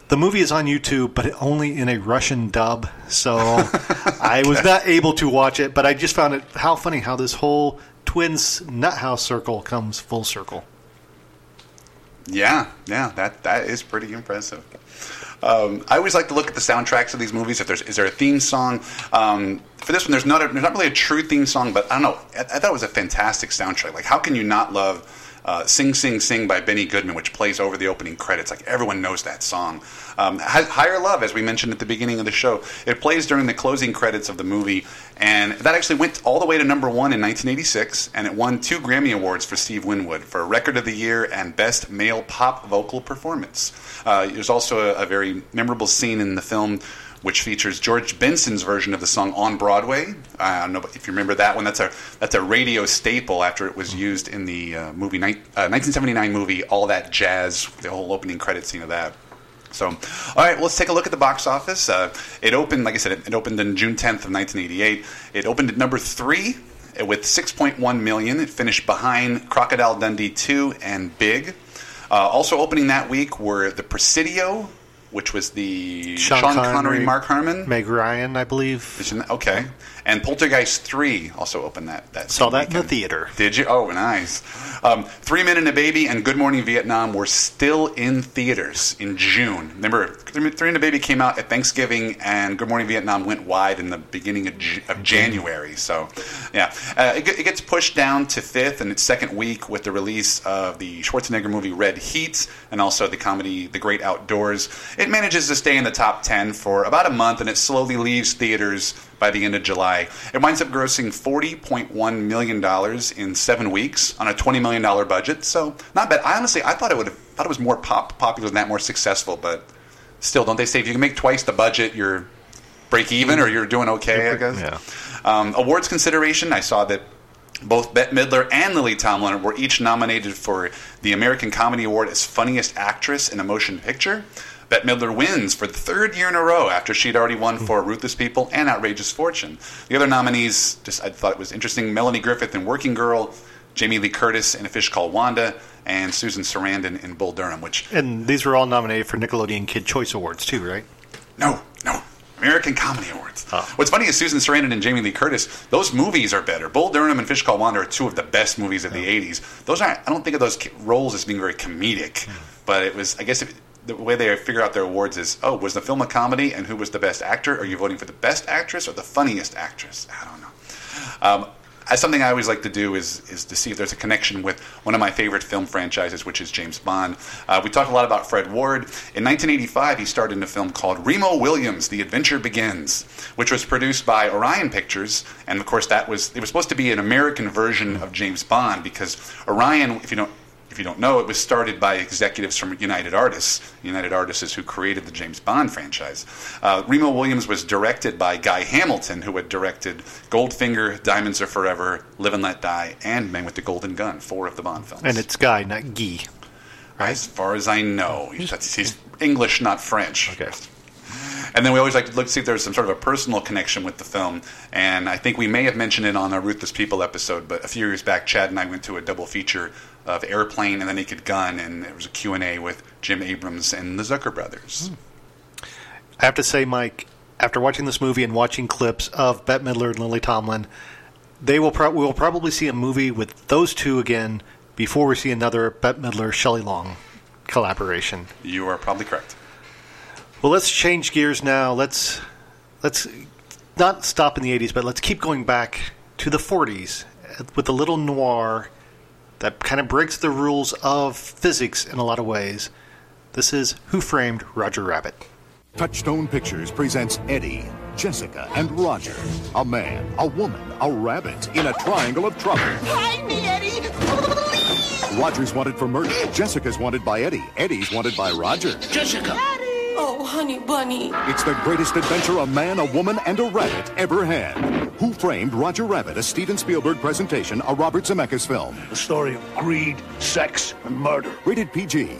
The movie is on YouTube, but only in a Russian dub, so I was not able to watch it. But I just found it how funny how this whole twins nut house circle comes full circle. Yeah, yeah, that that is pretty impressive. Um, I always like to look at the soundtracks of these movies. If there's is there a theme song um, for this one? There's not a, there's not really a true theme song, but I don't know. I, I thought it was a fantastic soundtrack. Like, how can you not love uh, "Sing Sing Sing" by Benny Goodman, which plays over the opening credits? Like everyone knows that song. Um, Higher Love, as we mentioned at the beginning of the show, it plays during the closing credits of the movie, and that actually went all the way to number one in 1986, and it won two Grammy Awards for Steve Winwood for Record of the Year and Best Male Pop Vocal Performance. Uh, there's also a, a very memorable scene in the film which features George Benson's version of the song on Broadway. I don't know if you remember that one. That's a that's a radio staple after it was used in the uh, movie uh, 1979 movie All That Jazz, the whole opening credit scene of that. So, all right, well, let's take a look at the box office. Uh, it opened, like I said, it, it opened on June 10th of 1988. It opened at number three uh, with 6.1 million. It finished behind Crocodile Dundee 2 and Big. Uh, also opening that week were The Presidio, which was the Sean, Connery, Mark Harmon. Meg Ryan, I believe. Isn't Okay. And Poltergeist 3 also opened that. that Saw that in the theater. Did you? Oh, nice. Um, Three Men and a Baby and Good Morning Vietnam were still in theaters in June. Remember, Three Men and a Baby came out at Thanksgiving, and Good Morning Vietnam went wide in the beginning of, J- of January. So, yeah, uh, it, it gets pushed down to fifth in its second week with the release of the Schwarzenegger movie Red Heat and also the comedy The Great Outdoors. It manages to stay in the top ten for about a month, and it slowly leaves theaters by the end of July. It winds up grossing $40.1 million in seven weeks on a $20 million budget. So, not bad. I honestly, I thought it would have, thought it was more pop, popular than that, more successful, but still, don't they say if you can make twice the budget, you're break even or you're doing okay, I guess? Yeah. Um, awards consideration, I saw that both Bette Midler and Lily Tomlin were each nominated for the American Comedy Award as Funniest Actress in a Motion Picture. Bette Midler wins for the third year in a row after she'd already won for Ruthless People and Outrageous Fortune. The other nominees, just I thought it was interesting: Melanie Griffith in Working Girl, Jamie Lee Curtis in A Fish Called Wanda, and Susan Sarandon in Bull Durham. Which And these were all nominated for Nickelodeon Kid Choice Awards too, right? no, no, American Comedy Awards. Oh. What's funny is Susan Sarandon and Jamie Lee Curtis. Those movies are better. Bull Durham and Fish Called Wanda are two of the best movies of the '80s. Those aren't. I don't think of those roles as being very comedic, hmm. but it was. I guess if, the way they figure out their awards is, oh, was the film a comedy, and who was the best actor? Are you voting for the best actress or the funniest actress? I don't know. Um, as something I always like to do is is to see if there's a connection with one of my favorite film franchises, which is James Bond. Uh, we talked a lot about Fred Ward. In 1985, he starred in a film called Remo Williams: The Adventure Begins, which was produced by Orion Pictures, and of course that was it was supposed to be an American version of James Bond because Orion, if you don't if you don't know, it was started by executives from United Artists. United Artists is who created the James Bond franchise. Uh, Remo Williams was directed by Guy Hamilton, who had directed Goldfinger, Diamonds Are Forever, Live and Let Die, and Man with the Golden Gun, four of the Bond films. And it's Guy, not Guy. As far as I know, he's, he's English, not French. Okay. And then we always like to look see if there's some sort of a personal connection with the film. And I think we may have mentioned it on our Ruthless People episode, but a few years back, Chad and I went to a double feature of Airplane and The Naked Gun, and there was a Q&A with Jim Abrahams and the Zucker brothers. Hmm. I have to say, Mike, after watching this movie and watching clips of Bette Midler and Lily Tomlin, they will pro- we will probably see a movie with those two again before we see another Bette Midler Shelley Long collaboration. You are probably correct. Well, let's change gears now. Let's let's not stop in the 80s, but let's keep going back to the 40s with a little noir that kind of breaks the rules of physics in a lot of ways. This is Who Framed Roger Rabbit. Touchstone Pictures presents Eddie, Jessica, and Roger. A man, a woman, a rabbit in a triangle of trouble. Hide me, Eddie! Roger's wanted for murder. Jessica's wanted by Eddie. Eddie's wanted by Roger. Jessica! Oh, honey bunny. It's the greatest adventure a man, a woman, and a rabbit ever had. Who Framed Roger Rabbit? A Steven Spielberg presentation, a Robert Zemeckis film. The story of greed, sex, and murder. Rated PG.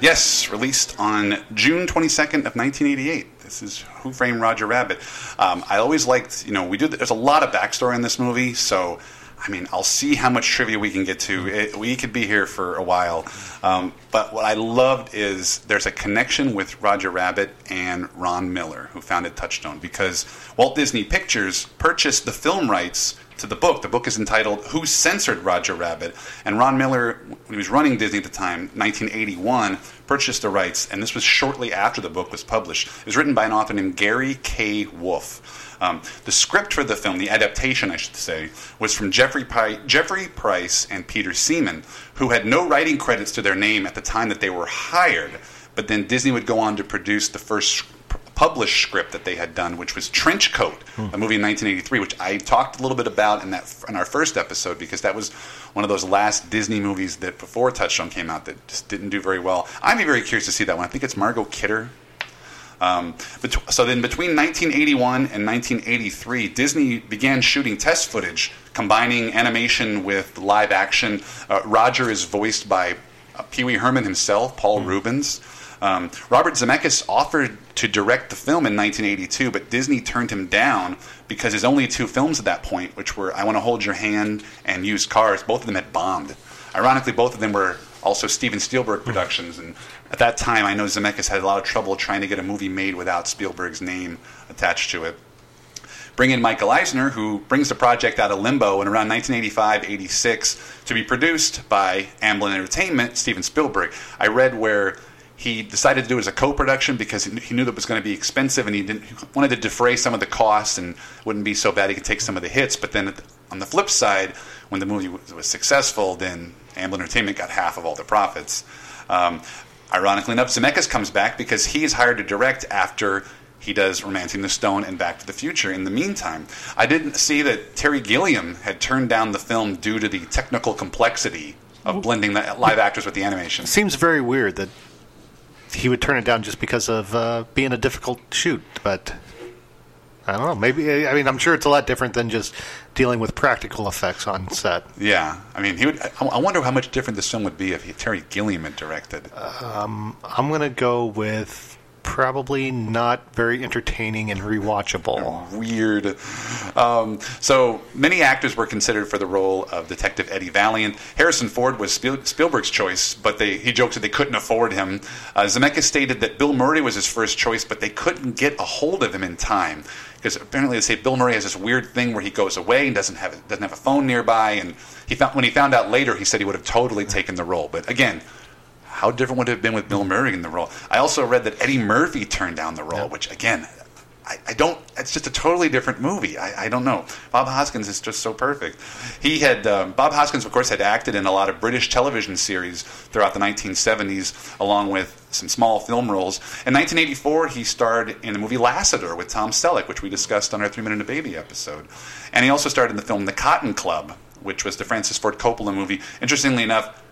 Yes, released on June 22nd of 1988. This is Who Framed Roger Rabbit. Um, I always liked, you know, we do. There's a lot of backstory in this movie, so I mean, I'll see how much trivia we can get to. It, we could be here for a while. Um, but what I loved is there's a connection with Roger Rabbit and Ron Miller, who founded Touchstone, because Walt Disney Pictures purchased the film rights to the book. The book is entitled Who Censored Roger Rabbit? And Ron Miller, when he was running Disney at the time, 1981, purchased the rights, and this was shortly after the book was published. It was written by an author named Gary K. Wolf. Um, the script for the film, the adaptation, I should say, was from Jeffrey, Pi- Jeffrey Price and Peter Seaman, who had no writing credits to their name at the time that they were hired. But then Disney would go on to produce the first published script that they had done, which was Trench Coat, a movie in 1983, which I talked a little bit about in that in our first episode because that was one of those last Disney movies that before Touchstone came out that just didn't do very well. I'd be very curious to see that one. I think it's Margot Kidder um, bet- so then, between 1981 and 1983, Disney began shooting test footage combining animation with live action. Uh, Roger is voiced by uh, Pee Wee Herman himself, Paul Reubens. Um, Robert Zemeckis offered to direct the film in 1982, but Disney turned him down because his only two films at that point, which were I Want to Hold Your Hand and Used Cars, both of them had bombed. Ironically, both of them were also Steven Spielberg productions, and at that time, I know Zemeckis had a lot of trouble trying to get a movie made without Spielberg's name attached to it. Bring in Michael Eisner, who brings the project out of limbo in around 1985-86 to be produced by Amblin Entertainment, Steven Spielberg. I read where he decided to do it as a co-production because he knew that it was going to be expensive and he, didn't, he wanted to defray some of the costs and wouldn't be so bad he could take some of the hits. But then on the flip side, when the movie was, was successful, then Amblin Entertainment got half of all the profits. Um, ironically enough, Zemeckis comes back because he's hired to direct after he does Romancing the Stone and Back to the Future. In the meantime, I didn't see that Terry Gilliam had turned down the film due to the technical complexity of blending the live actors with the animation. Seems very weird that he would turn it down just because of uh, being a difficult shoot, but I don't know. Maybe I mean I'm sure it's a lot different than just dealing with practical effects on set. Yeah, I mean, he would. I I wonder how much different this film would be if he, Terry Gilliam had directed. Um, I'm gonna go with probably not very entertaining and rewatchable. Weird. Um, so many actors were considered for the role of Detective Eddie Valiant. Harrison Ford was Spiel- Spielberg's choice, but they, he joked that they couldn't afford him. Uh, Zemeckis stated that Bill Murray was his first choice, but they couldn't get a hold of him in time because apparently they say Bill Murray has this weird thing where he goes away and doesn't have doesn't have a phone nearby, and he found when he found out later, he said he would have totally taken the role. But again, how different would it have been with Bill Murray in the role? I also read that Eddie Murphy turned down the role, which again, I, I don't. It's just a totally different movie. I, I don't know. Bob Hoskins is just so perfect. He had um, Bob Hoskins, of course, had acted in a lot of British television series throughout the 1970s, along with some small film roles. In 1984, he starred in the movie Lassiter with Tom Selleck, which we discussed on our Three Men and a Baby episode, and he also starred in the film The Cotton Club, which was the Francis Ford Coppola movie. Interestingly enough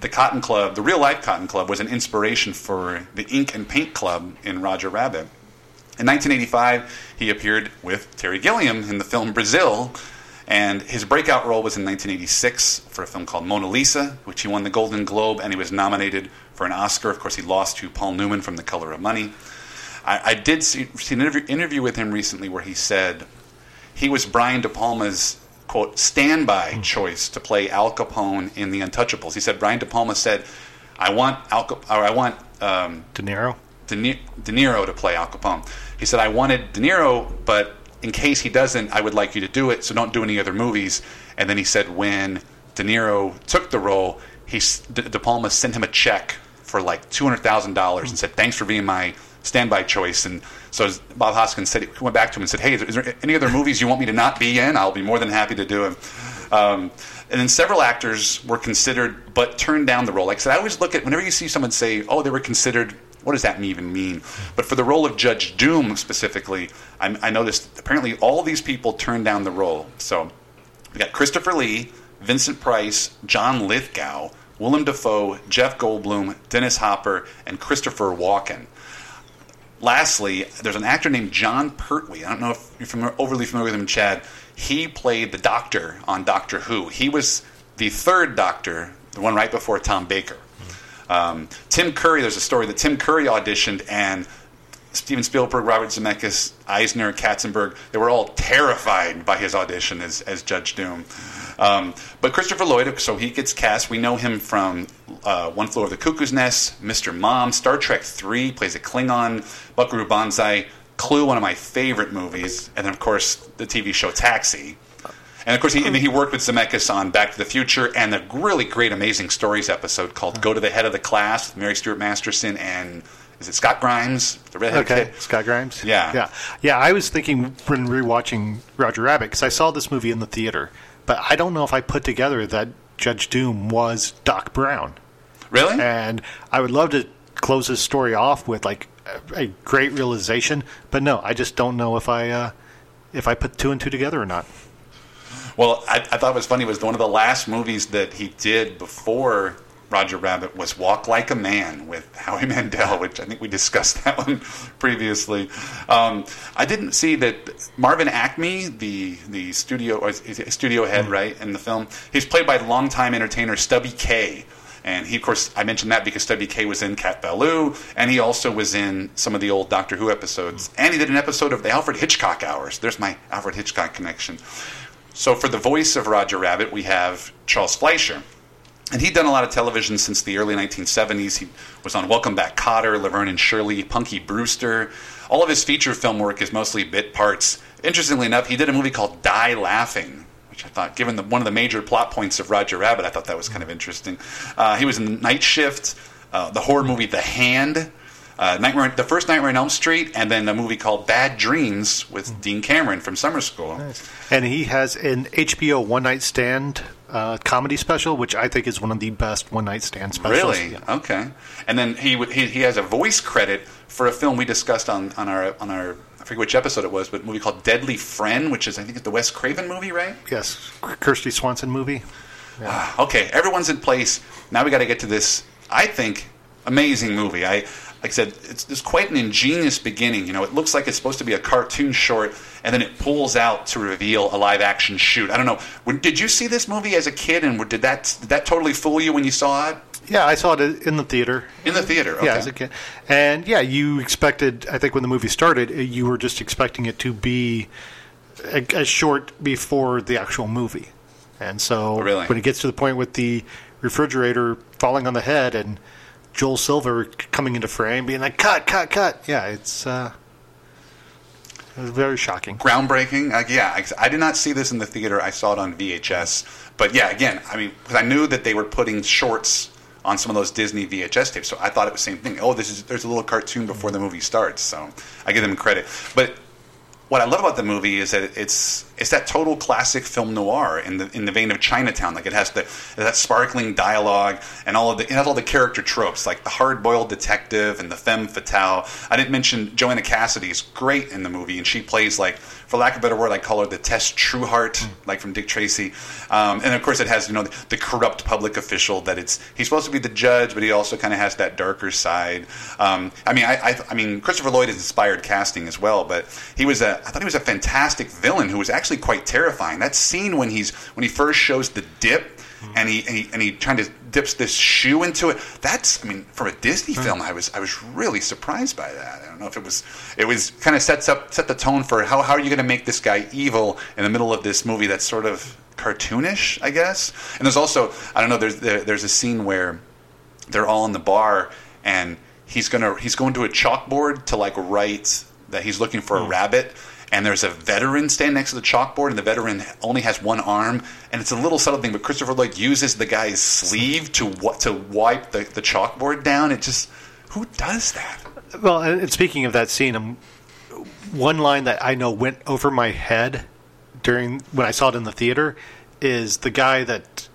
the Cotton Club, the real life Cotton Club, was an inspiration for the Ink and Paint Club in Roger Rabbit. In 1985, he appeared with Terry Gilliam in the film Brazil, and his breakout role was in 1986 for a film called Mona Lisa, which he won the Golden Globe, and he was nominated for an Oscar. Of course, he lost to Paul Newman from The Color of Money. I, I did see, see an interview, interview with him recently where he said he was Brian De Palma's quote standby choice to play Al Capone in The Untouchables. He said Brian De Palma said, "I want Al Cap- or I want um, De Niro. De, Ni- De Niro to play Al Capone." He said, "I wanted De Niro, but in case he doesn't, I would like you to do it. So don't do any other movies." And then he said, when De Niro took the role, he De, Palma sent him a check for like two hundred thousand dollars and said, "Thanks for being my." Standby choice, and so Bob Hoskins said, he went back to him and said, "Hey, is there, is there any other movies you want me to not be in? I'll be more than happy to do them." Um, and then several actors were considered but turned down the role. Like I said, I always look at whenever you see someone say, "Oh, they were considered." What does that even mean? But for the role of Judge Doom specifically, I, I noticed apparently all these people turned down the role. So we got Christopher Lee, Vincent Price, John Lithgow, Willem Dafoe, Jeff Goldblum, Dennis Hopper, and Christopher Walken. Lastly, there's an actor named Jon Pertwee. I don't know if you're familiar, overly familiar with him, Chad. He played the Doctor on Doctor Who. He was the third Doctor, the one right before Tom Baker. Um, Tim Curry, there's a story that Tim Curry auditioned and Steven Spielberg, Robert Zemeckis, Eisner, Katzenberg, they were all terrified by his audition as, as Judge Doom. Um, but Christopher Lloyd, so he gets cast. We know him from uh, One Flew Over the Cuckoo's Nest, Mr. Mom, Star Trek 3, plays a Klingon, Buckaroo Banzai, Clue, one of my favorite movies, and then, of course, the TV show Taxi. And of course, he, and he worked with Zemeckis on Back to the Future and the really great Amazing Stories episode called Go to the Head of the Class with Mary Stuart Masterson and is it Scott Grimes, the redhead Okay, kid? Scott Grimes. Yeah. yeah, yeah. I was thinking when rewatching Roger Rabbit because I saw this movie in the theater, but I don't know if I put together that Judge Doom was Doc Brown. Really? And I would love to close this story off with like a, a great realization, but no, I just don't know if I uh, if I put two and two together or not. Well, I, I thought it was funny was one of the last movies that he did before Roger Rabbit was Walk Like a Man with Howie Mandel, which I think we discussed that one previously. Um, I didn't see that Marvin Acme, the the studio or is it studio head, right, in the film, he's played by longtime entertainer Stubby Kaye. And he, of course, I mentioned that because Stubby Kaye was in Cat Ballou, and he also was in some of the old Doctor Who episodes. And he did an episode of the Alfred Hitchcock Hours. There's my Alfred Hitchcock connection. So for the voice of Roger Rabbit, we have Charles Fleischer. And he'd done a lot of television since the early 1970s. He was on Welcome Back Kotter, Laverne and Shirley, Punky Brewster. All of his feature film work is mostly bit parts. Interestingly enough, he did a movie called Die Laughing, which I thought, given the, one of the major plot points of Roger Rabbit, I thought that was kind of interesting. Uh, he was in Night Shift, uh, the horror movie The Hand, uh, Nightmare, the first Nightmare on Elm Street, and then a movie called Bad Dreams with Dean Cameron from Summer School. Nice. And he has an HBO one night stand uh, comedy special, which I think is one of the best one night stand specials. Really? Yeah. Okay. And then he, he he has a voice credit for a film we discussed on, on our on our I forget which episode it was, but a movie called Deadly Friend, which is I think it's the Wes Craven movie, right? Yes, Kristy Swanson movie. Okay, everyone's in place. Now we got to get to this. I think amazing movie. I like I said, it's, it's quite an ingenious beginning. You know, it looks like it's supposed to be a cartoon short, and then it pulls out to reveal a live action shoot. I don't know. When, did you see this movie as a kid, and did that did that totally fool you when you saw it Yeah, I saw it in the theater. in the theater? Okay. Yeah, as a kid. And yeah, you expected. I think when the movie started, uh, you were just expecting it to be a, a short before the actual movie. And so Oh, really? when it gets to the point with the refrigerator falling on the head and Joel Silver coming into frame, being like, "Cut, cut, cut!" Yeah, it's uh, very shocking. groundbreaking. Uh, yeah, I, I did not see this in the theater. I saw it on VHS. But yeah, again, I mean, because I knew that they were putting shorts on some of those Disney VHS tapes, so I thought it was the same thing. Oh, this is there's a little cartoon before the movie starts, so I give them credit. But what I love about the movie is that it's it's that total classic film noir in the in the vein of Chinatown. Like it has the that sparkling dialogue and all of the it has all the character tropes, like the hard boiled detective and the femme fatale. I didn't mention Joanna Cassidy is great in the movie, and she plays like, for lack of a better word, I call her the Tess Trueheart, like from Dick Tracy. Um, and of course, it has you know the, the corrupt public official that it's he's supposed to be the judge, but he also kind of has that darker side. Um, I mean, I, I I mean Christopher Lloyd has inspired casting as well, but he was a I thought he was a fantastic villain who was actually quite terrifying. That scene when he's when he first shows the dip hmm. and he and he, and he trying to dips this shoe into it. That's I mean, from a Disney hmm. film, I was I was really surprised by that. I don't know if it was it was kind of sets up set the tone for how how are you going to make this guy evil in the middle of this movie that's sort of cartoonish, I guess. And there's also I don't know there's there, there's a scene where they're all in the bar and he's gonna he's going to a chalkboard to like write that he's looking for a hmm. rabbit and there's a veteran standing next to the chalkboard and the veteran only has one arm and it's a little subtle thing but christopher lloyd uses the guy's sleeve to to wipe the, the chalkboard down. It just who does that? Well, and speaking of that scene, um, one line that I know went over my head during when I saw it in the theater is the guy that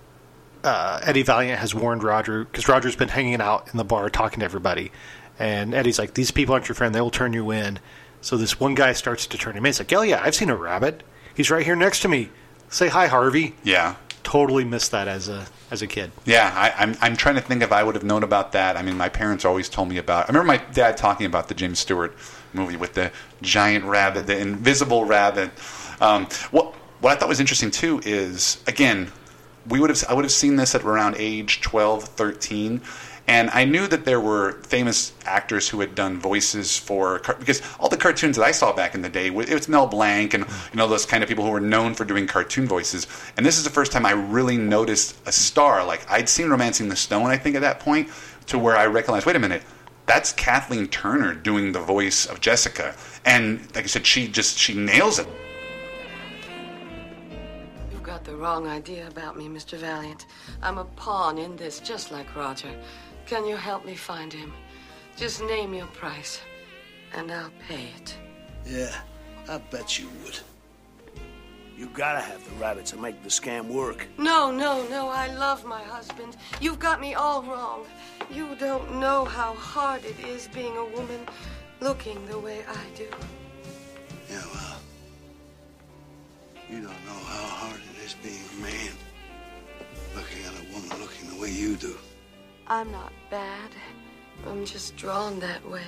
uh, Eddie Valiant has warned Roger because Roger's been hanging out in the bar talking to everybody, and Eddie's like, "These people aren't your friend; they will turn you in." So this one guy starts to turn him in. He's like, "Oh yeah, I've seen a rabbit. He's right here next to me. Say hi, Harvey." yeah Totally missed that as a as a kid. Yeah, I, I'm, I'm trying to think if I would have known about that. I mean, my parents always told me about. I remember my dad talking about the James Stewart movie with the giant rabbit, the invisible rabbit. Um, what what I thought was interesting too is again, we would have I would have seen this at around age 12, 13. And I knew that there were famous actors who had done voices for because all the cartoons that I saw back in the day, it was Mel Blanc and you know those kind of people who were known for doing cartoon voices. And this is the first time I really noticed a star. Like I'd seen *Romancing the Stone*, I think at that point, to where I recognized, wait a minute, that's Kathleen Turner doing the voice of Jessica. And like I said, she just she nails it. You've got the wrong idea about me, Mr. Valiant. I'm a pawn in this, just like Roger. Can you help me find him? Just name your price, and I'll pay it. Yeah, I bet you would. You gotta have the rabbit to make the scam work. No, no, no, I love my husband. You've got me all wrong. You don't know how hard it is being a woman looking the way I do. Yeah, well, you don't know how hard it is being a man looking at a woman looking the way you do. I'm not bad. I'm just drawn that way.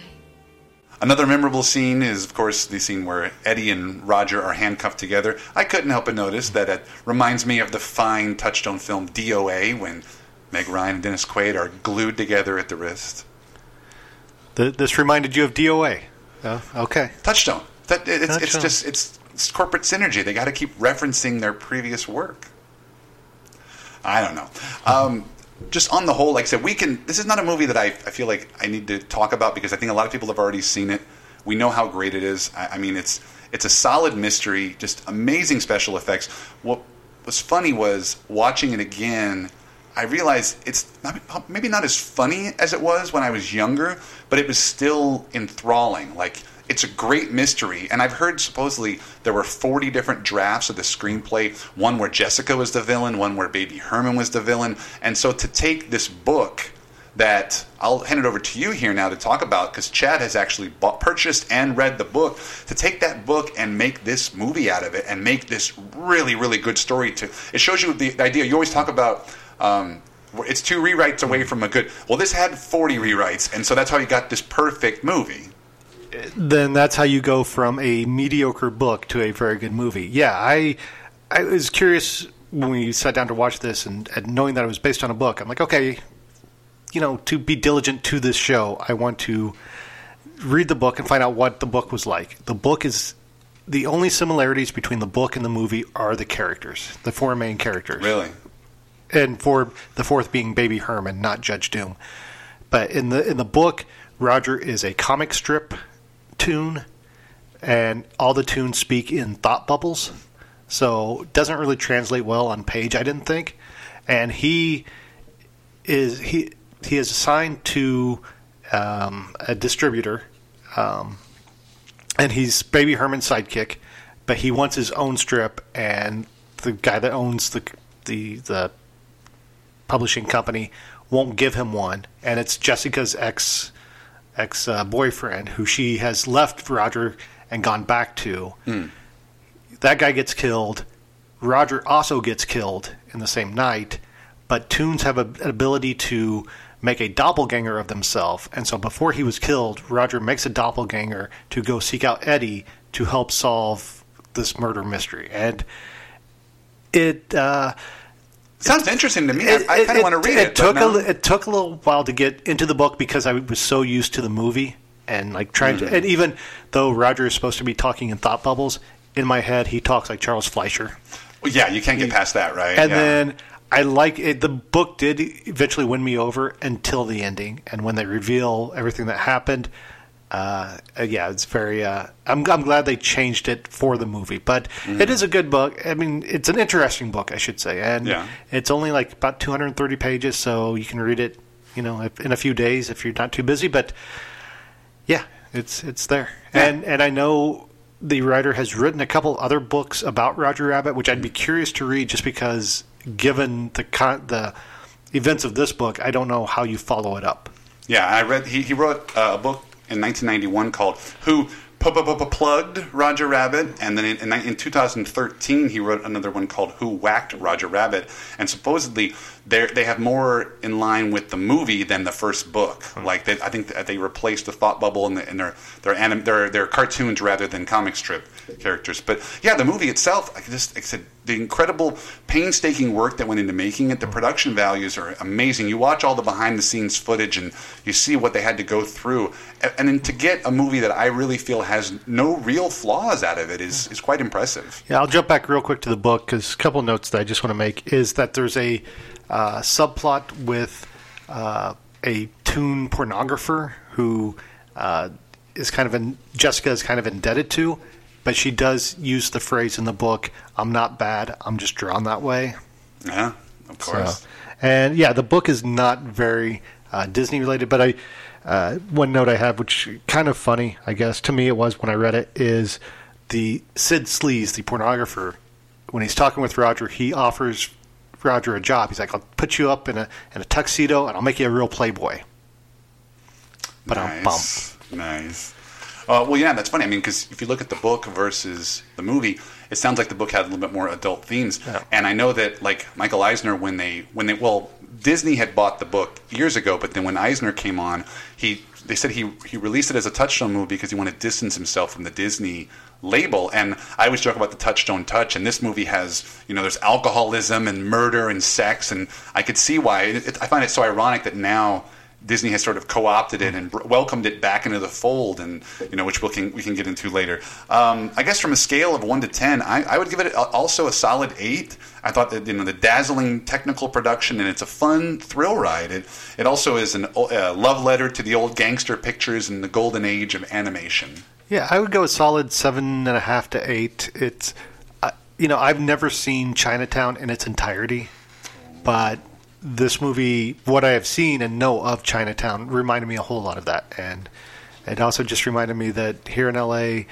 Another memorable scene is, of course, the scene where Eddie and Roger are handcuffed together. I couldn't help but notice that it reminds me of the fine Touchstone film DOA when Meg Ryan and Dennis Quaid are glued together at the wrist. Th- this reminded you of DOA. Oh, okay. Touchstone. That it's, it's Touchstone. just it's, it's corporate synergy. They got to keep referencing their previous work. I don't know. Um, just on the whole, like I said, we can. This is not a movie that I, I feel like I need to talk about because I think a lot of people have already seen it. We know how great it is. I, I mean, it's it's a solid mystery, just amazing special effects. What was funny was watching it again. I realized it's maybe not as funny as it was when I was younger, but it was still enthralling. Like it's a great mystery, and I've heard supposedly there were 40 different drafts of the screenplay. One where Jessica was the villain, one where Baby Herman was the villain, and so to take this book that I'll hand it over to you here now to talk about because Chad has actually bought, purchased and read the book to take that book and make this movie out of it and make this really really good story. To it shows you the, idea you always talk about. Um, It's two rewrites away from a good. Well, this had 40 rewrites, and so that's how you got this perfect movie. Then that's how you go from a mediocre book to a very good movie. Yeah, I I was curious when we sat down to watch this and, and knowing that it was based on a book. I'm like, okay, you know, to be diligent to this show, I want to read the book and find out what the book was like. The book is the only similarities between the book and the movie are the characters, the four main characters. Really? and for the fourth being Baby Herman, not Judge Doom. But in the in the book, Roger is a comic strip tune, and all the tunes speak in thought bubbles, so doesn't really translate well on page. I didn't think, and he is he he is assigned to um, a distributor, um, and he's Baby Herman's sidekick, but he wants his own strip, and the guy that owns the the the publishing company won't give him one, and it's Jessica's ex ex uh, boyfriend who she has left Roger and gone back to. That guy gets killed. Roger also gets killed in the same night, but Toons have a, an ability to make a doppelganger of themselves, and so before he was killed, Roger makes a doppelganger to go seek out Eddie to help solve this murder mystery, and it. Uh, Sounds interesting to me. I, I kind of want to read it. It took a it took a little while to get into the book because I was so used to the movie and like trying Mm-hmm. to. And even though Roger is supposed to be talking in thought bubbles, in my head he talks like Charles Fleischer. Well, yeah, you can't get past that, right? And yeah. then I like it. The book did eventually win me over until the ending, and when they reveal everything that happened. Uh, uh, yeah, it's very. Uh, I'm, I'm glad they changed it for the movie, but Mm-hmm. it is a good book. I mean, it's an interesting book, I should say, and Yeah. it's only like about 230 pages, so you can read it, you know, if- in a few days if you're not too busy. But yeah, it's it's there, and and I know the writer has written a couple other books about Roger Rabbit, which I'd be curious to read, just because given the con- the events of this book, I don't know how you follow it up. Yeah, I read. He, he wrote uh, a book in 1991 called "Who Plugged Roger Rabbit," and then in, in, in 2013 he wrote another one called "Who Whacked Roger Rabbit." And supposedly they they have more in line with the movie than the first book. Hmm. Like they, I think that they replaced the thought bubble and, the, and their their anim, their their cartoons rather than comic strip characters. But yeah, the movie itself, I just I said, the incredible painstaking work that went into making it. The production values are amazing. You watch all the behind the scenes footage and you see what they had to go through, and then to get a movie that I really feel has no real flaws out of it is is quite impressive. Yeah, I'll jump back real quick to the book because a couple notes that I just want to make is that there's a uh, subplot with uh, a tune pornographer who uh, is kind of in, Jessica is kind of indebted to, but she does use the phrase in the book, "I'm not bad, I'm just drawn that way." Yeah, of course. So, and yeah, the book is not very uh, Disney related, but I uh, one note I have, which kind of funny, I guess to me it was when I read it, is the Sid Sleaze, the pornographer, when he's talking with Roger, he offers Roger a job. He's like, "I'll put you up in a in a tuxedo, and I'll make you a real playboy." But I'm bummed. nice, nice. Uh, well, yeah, that's funny. I mean, because if you look at the book versus the movie, it sounds like the book had a little bit more adult themes. And I know that, like Michael Eisner, when they when they well, Disney had bought the book years ago, but then when Eisner came on, he they said he he released it as a Touchstone movie because he wanted to distance himself from the Disney label. And I always joke about the Touchstone touch. And this movie has, you know, there's alcoholism and murder and sex, and I could see why. It, it, I find it so ironic that now. Disney has sort of co-opted it and welcomed it back into the fold, and you know, which we can we can get into later. Um, I guess from a scale of one to ten, I, I would give it a, also a solid eight. I thought that you know the dazzling technical production, and it's a fun thrill ride. It it also is an uh, love letter to the old gangster pictures and the golden age of animation. Yeah, I would go a solid seven and a half to eight. It's, uh, you know, I've never seen Chinatown in its entirety, but this movie, what I have seen and know of Chinatown, reminded me a whole lot of that, and it also just reminded me that here in LA,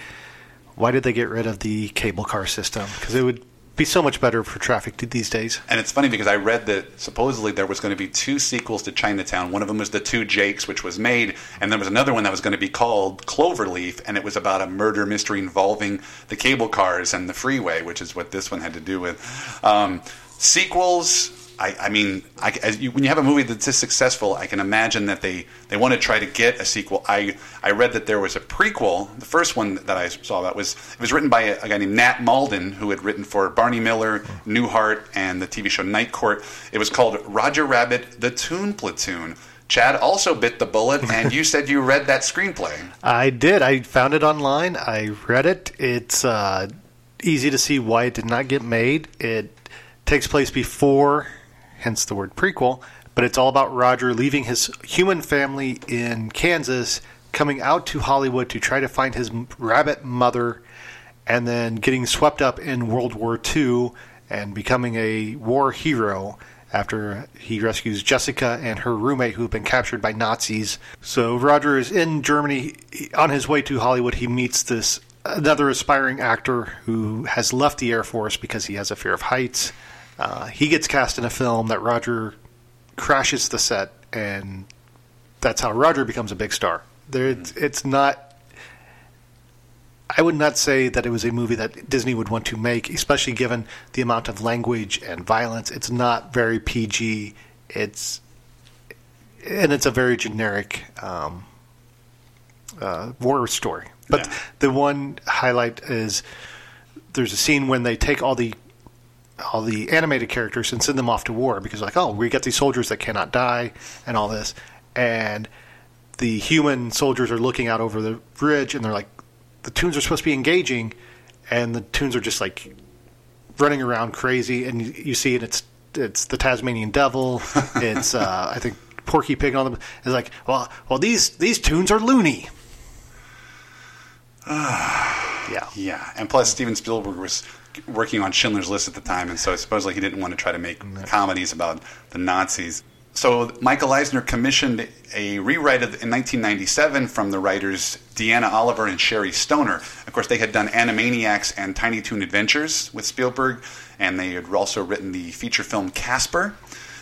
why did they get rid of the cable car system? Because it would be so much better for traffic these days. And it's funny because I read that supposedly there was going to be two sequels to Chinatown. One of them was The Two Jakes, which was made, and there was another one that was going to be called Cloverleaf, and it was about a murder mystery involving the cable cars and the freeway, which is what this one had to do with. Um, sequels. I, I mean, I, you, when you have a movie that's this successful, I can imagine that they, they want to try to get a sequel. I, I read that there was a prequel. The first one that I saw about was it was written by a, a guy named Nat Mauldin, who had written for Barney Miller, Newhart, and the TV show Night Court. It was called Roger Rabbit: The Toon Platoon. Chad also bit the bullet, and you said you read that screenplay. I did. I found it online. I read it. It's uh, easy to see why it did not get made. It takes place before, hence the word prequel, but it's all about Roger leaving his human family in Kansas, coming out to Hollywood to try to find his rabbit mother, and then getting swept up in World War II and becoming a war hero after he rescues Jessica and her roommate who have been captured by Nazis. So Roger is in Germany on his way to Hollywood. He meets this another aspiring actor who has left the Air Force because he has a fear of heights. Uh, he gets cast in a film that Roger crashes the set, and that's how Roger becomes a big star. There, it's, it's not. I would not say that it was a movie that Disney would want to make, especially given the amount of language and violence. It's not very PG. It's and it's a very generic um, uh, war story. But the one highlight is there's a scene when they take all the all the animated characters and send them off to war because like oh we got these soldiers that cannot die and all this. And the human soldiers are looking out over the bridge and they're like the tunes are supposed to be engaging. And the tunes are just like running around crazy. And you, you see it it's it's the Tasmanian devil. It's uh, I think Porky Pig and all them. It's like well well these these tunes are loony. Yeah. Yeah, and plus Steven Spielberg was working on Schindler's List at the time, and so supposedly he didn't want to try to make comedies about the Nazis. So Michael Eisner commissioned a rewrite of, in 1997 from the writers Deanna Oliver and Sherri Stoner. Of course, they had done Animaniacs and Tiny Toon Adventures with Spielberg, and they had also written the feature film Casper.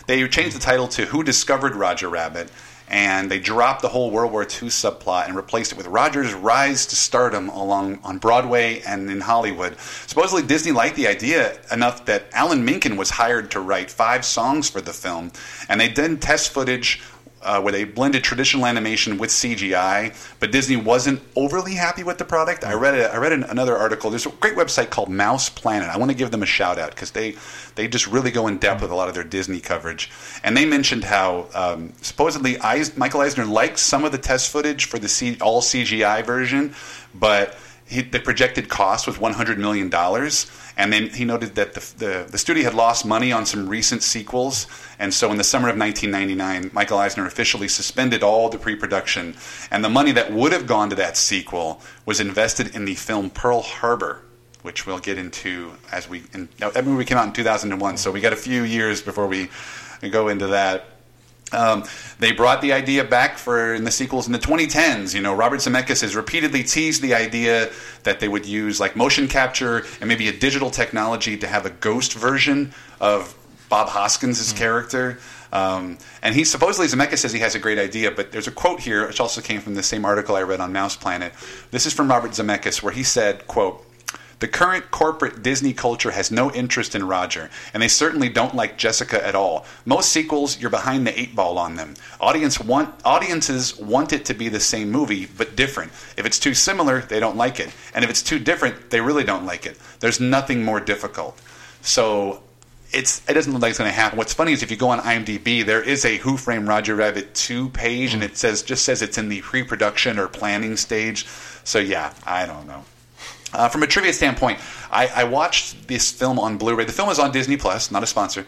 They changed the title to Who Discovered Roger Rabbit, and they dropped the whole World War II subplot and replaced it with Roger's rise to stardom along on Broadway and in Hollywood. Supposedly, Disney liked the idea enough that Alan Menken was hired to write five songs for the film, and they did test footage. Uh, where they blended traditional animation with CGI, but Disney wasn't overly happy with the product. I read a, I read an, another article. There's a great website called Mouse Planet. I want to give them a shout out because they they just really go in depth with a lot of their Disney coverage. And they mentioned how um, supposedly Eis- Michael Eisner liked some of the test footage for the C- all CGI version, but he, the projected cost was $100 million. And then he noted that the, the, the studio had lost money on some recent sequels. And so in the summer of 1999, Michael Eisner officially suspended all the pre production. And the money that would have gone to that sequel was invested in the film Pearl Harbor, which we'll get into as we. In, that movie came out in 2001, so we got a few years before we go into that. Um, they brought the idea back for in the sequels in the 2010s. You know, Robert Zemeckis has repeatedly teased the idea that they would use like motion capture and maybe a digital technology to have a ghost version of Bob Hoskins' character. Um, and he supposedly Zemeckis says he has a great idea, but there's a quote here which also came from the same article I read on Mouse Planet. This is from Robert Zemeckis where he said, "quote." The current corporate Disney culture has no interest in Roger, and they certainly don't like Jessica at all. Most sequels, you're behind the eight ball on them. Audience want, audiences want it to be the same movie, but different. If it's too similar, they don't like it. And if it's too different, they really don't like it. There's nothing more difficult. So it's it doesn't look like it's going to happen. What's funny is if you go on IMDb, there is a Who Framed Roger Rabbit two page, and mm. it says just says it's in the pre-production or planning stage. So yeah, I don't know. Uh, from a trivia standpoint, I, I watched this film on Blu-ray. The film is on Disney Plus, not a sponsor.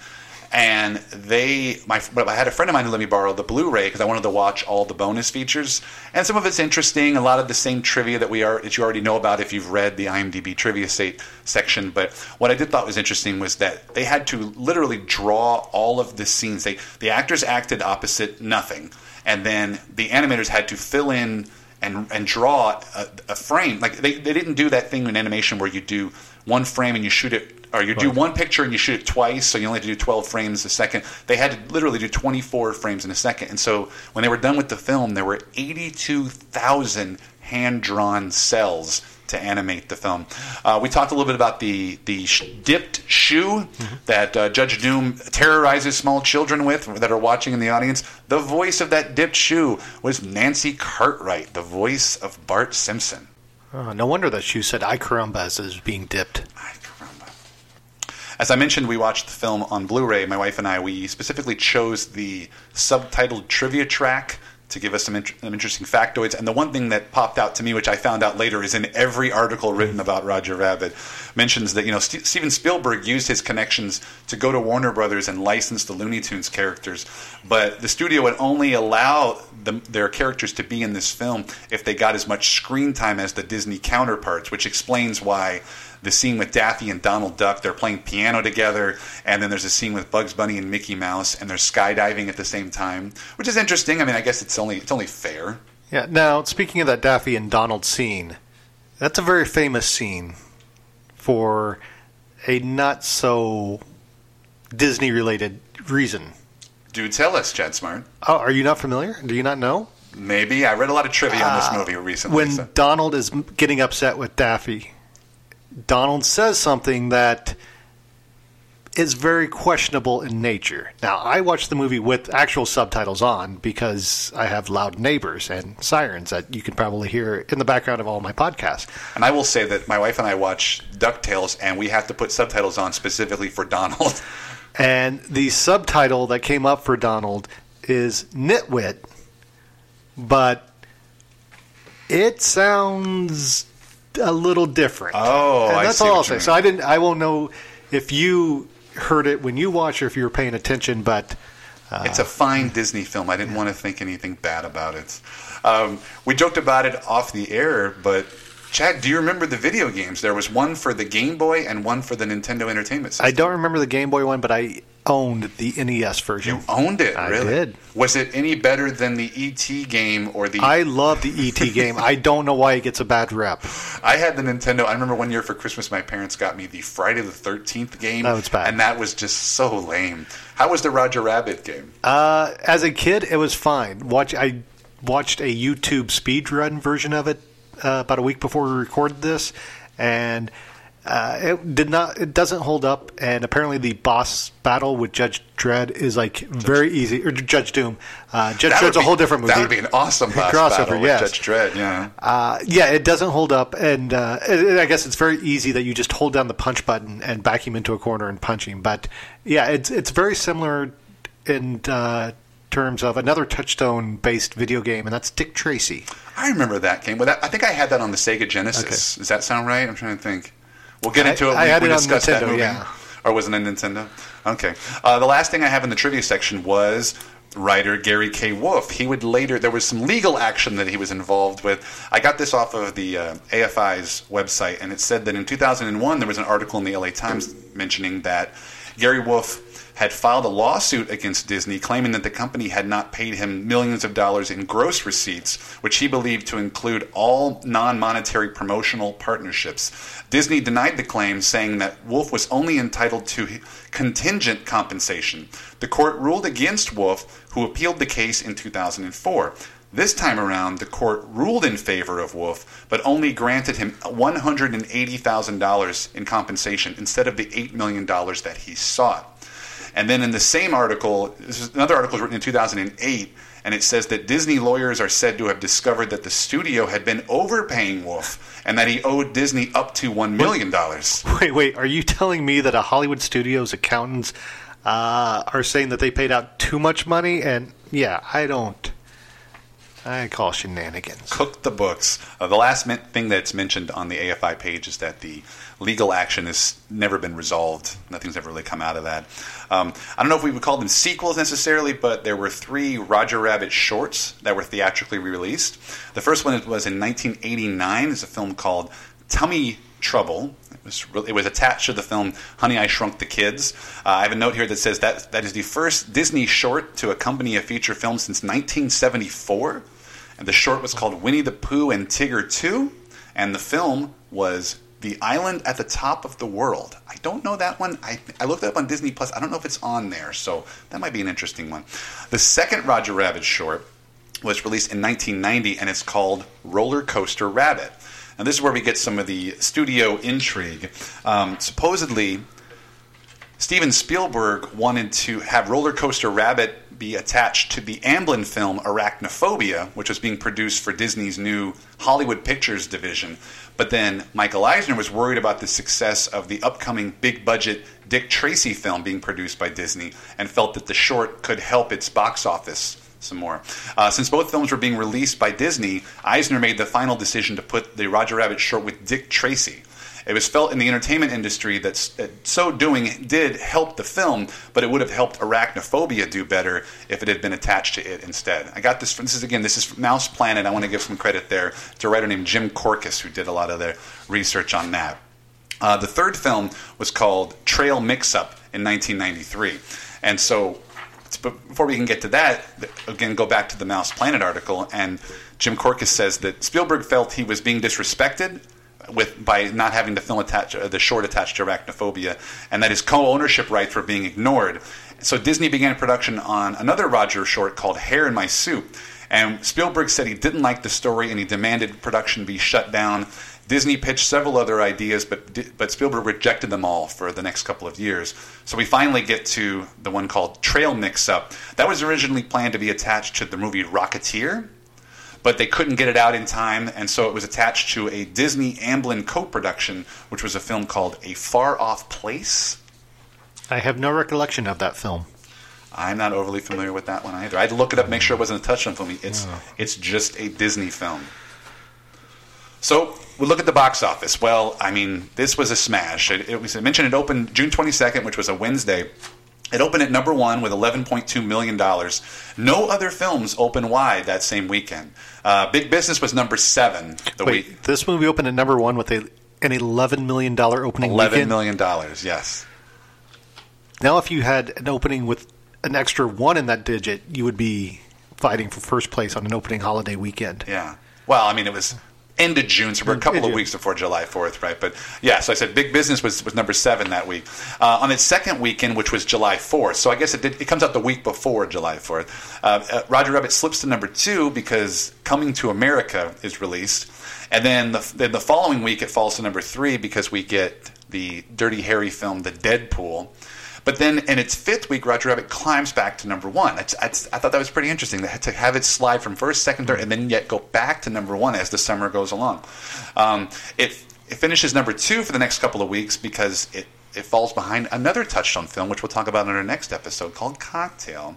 And they, my, I had a friend of mine who let me borrow the Blu-ray because I wanted to watch all the bonus features, and some of it's interesting. A lot of the same trivia that we are that you already know about if you've read the IMDb trivia state section. But what I did thought was interesting was that they had to literally draw all of the scenes. They the actors acted opposite nothing, and then the animators had to fill in and and draw a, a frame. Like they, they didn't do that thing in animation where you do one frame and you shoot it, or you do Right. one picture and you shoot it twice, so you only have to do 12 frames a second. They had to literally do 24 frames in a second. And so when they were done with the film, there were 82,000 hand drawn cells to animate the film. Uh, we talked a little bit about the the sh- dipped shoe that uh, Judge Doom terrorizes small children with that are watching in the audience. The voice of that dipped shoe was Nancy Cartwright, the voice of Bart Simpson. Oh, no wonder that shoe said "I caramba" as it was being dipped. As I mentioned, we watched the film on Blu-ray. My wife and I, we specifically chose the subtitled trivia track to give us some, int- some interesting factoids. And the one thing that popped out to me, which I found out later, is in every article written about Roger Rabbit, mentions that you know St- Steven Spielberg used his connections to go to Warner Brothers and license the Looney Tunes characters, but the studio would only allow them, their characters to be in this film if they got as much screen time as the Disney counterparts, which explains why the scene with Daffy and Donald Duck, they're playing piano together, and then there's a scene with Bugs Bunny and Mickey Mouse, and they're skydiving at the same time, which is interesting. I mean, I guess it's only it's only fair. Yeah. Now, speaking of that Daffy and Donald scene, that's a very famous scene for a not so Disney related reason. Do tell us, Chad Smart. Oh, are you not familiar? Do you not know? Maybe I read a lot of trivia on this Uh, movie recently. When so- Donald is getting upset with Daffy, Donald says something that is very questionable in nature. Now, I watched the movie with actual subtitles on because I have loud neighbors and sirens that you can probably hear in the background of all my podcasts. And I will say that my wife and I watch DuckTales, and we have to put subtitles on specifically for Donald. And the subtitle that came up for Donald is Nitwit, but it sounds a little different. Oh, and I that's see all I'll say. So I didn't. I won't know if you heard it when you watched or if you were paying attention. But uh, it's a fine Disney film. I didn't want to think anything bad about it. Um, we joked about it off the air, but Chad, do you remember the video games? There was one for the Game Boy and one for the Nintendo Entertainment System. I don't remember the Game Boy one, but I owned the NES version. You owned it, I really? did. Was it any better than the ET game or the? I love the ET game. I don't know why it gets a bad rep. I had the Nintendo. I remember one year for Christmas, my parents got me the Friday the Thirteenth game. That was bad. and that was just so lame. How was the Roger Rabbit game? Uh, as a kid, it was fine. Watch, I watched a YouTube speedrun version of it uh, about a week before we recorded this, and uh, it did not. It doesn't hold up. And apparently, the boss battle with Judge Dredd is like very easy. Or Judge Doom. Uh, Judge That Dredd's a whole different movie. That would be an awesome boss crossover. battle with yes. Judge Dredd. Yeah. Uh, yeah, it doesn't hold up, and uh, it- I guess it's very easy that you just hold down the punch button and back him into a corner and punch him. But yeah, it's it's very similar in uh, terms of another touchstone-based video game, and that's Dick Tracy. I remember that game. But that, I think I had that on the Sega Genesis. Does that sound right? I'm trying to think. We'll get I- into it. I when had we it on discuss that Nintendo, movie. yeah. Or was it a Nintendo? Okay. Uh, the last thing I have in the trivia section was writer Gary K. Wolf. He would later there was some legal action that he was involved with. I got this off of the uh, AFI's website, and it said that in 2001 there was an article in the LA Times mentioning that Gary Wolf had filed a lawsuit against Disney claiming that the company had not paid him millions of dollars in gross receipts, which he believed to include all non monetary promotional partnerships. Disney denied the claim, saying that Wolf was only entitled to contingent compensation. The court ruled against Wolf, who appealed the case in 2004. This time around, the court ruled in favor of Wolf, but only granted him $180,000 in compensation instead of the $8 million that he sought. And then in the same article, this is another article written in 2008, and it says that Disney lawyers are said to have discovered that the studio had been overpaying Wolf and that he owed Disney up to $1 million. Wait, wait, are you telling me that a Hollywood studio's accountants uh, are saying that they paid out too much money? And yeah, I don't. I call shenanigans. Cook the books. Uh, the last min- thing that's mentioned on the AFI page is that the legal action has never been resolved. Nothing's ever really come out of that. Um, I don't know if we would call them sequels necessarily, but there were three Roger Rabbit shorts that were theatrically released. The first one was in 1989. It's a film called Tummy Trouble. It was, it was attached to the film Honey, I Shrunk the Kids. Uh, I have a note here that says that that is the first Disney short to accompany a feature film since 1974. And the short was called Winnie the Pooh and Tigger 2. And the film was The Island at the Top of the World. I don't know that one. I, I looked it up on Disney Plus. I don't know if it's on there, so that might be an interesting one. The second Roger Rabbit short was released in 1990, and it's called Roller Coaster Rabbit. And this is where we get some of the studio intrigue. Um, supposedly, Steven Spielberg wanted to have Roller Coaster Rabbit be attached to the Amblin film Arachnophobia, which was being produced for Disney's new Hollywood Pictures division. But then Michael Eisner was worried about the success of the upcoming big budget Dick Tracy film being produced by Disney and felt that the short could help its box office some more. Uh, since both films were being released by Disney, Eisner made the final decision to put the Roger Rabbit short with Dick Tracy. It was felt in the entertainment industry that, so doing did help the film, but it would have helped Arachnophobia do better if it had been attached to it instead. I got this. From, this is again. This is Mouse Planet. I want to give some credit there to a writer named Jim Korkis who did a lot of the research on that. Uh, the third film was called Trail Mix Up in 1993. And so, before we can get to that, again, go back to the Mouse Planet article. And Jim Korkis says that Spielberg felt he was being disrespected with by not having the film attached, uh, the short attached to arachnophobia, and that his co-ownership rights were being ignored. So Disney began production on another Roger short called Hare in My Soup. And Spielberg said he didn't like the story and he demanded production be shut down. Disney pitched several other ideas, but but Spielberg rejected them all for the next couple of years. So we finally get to the one called Trail Mix Up. That was originally planned to be attached to the movie Rocketeer, but they couldn't get it out in time, and so it was attached to a Disney Amblin co-production, which was a film called A Far Off Place. I have no recollection of that film. I'm not overly familiar with that one either. I had to look it up, make sure it wasn't a Touchstone film. It's it's just a Disney film. So we look at the box office. Well, I mean, this was a smash. It, it was I mentioned it opened June 22nd, which was a Wednesday. It opened at number one with 11.2 million dollars. No other films opened wide that same weekend. Uh, Big Business was number seven the Wait, week. this movie opened at number one with a an eleven million dollar opening Eleven million dollars. Yes. Now, if you had an opening with an extra one in that digit, you would be fighting for first place on an opening holiday weekend. Yeah. Well, I mean, it was end of June, so we're a couple of weeks before July 4th, right? But yeah, so I said Big Business was, was number seven that week. Uh, on its second weekend, which was July 4th, so I guess it, did, it comes out the week before July 4th, uh, uh, Roger Rabbit slips to number two because Coming to America is released. And then the, then the following week, it falls to number three because we get the Dirty Harry film, The Dead Pool. But then in its fifth week, Roger Rabbit climbs back to number one. It's, it's, I thought that was pretty interesting to, have it slide from first, second, third, and then yet go back to number one as the summer goes along. Um, it, it finishes number two for the next couple of weeks because it, it falls behind another Touchstone film, which we'll talk about in our next episode called Cocktail.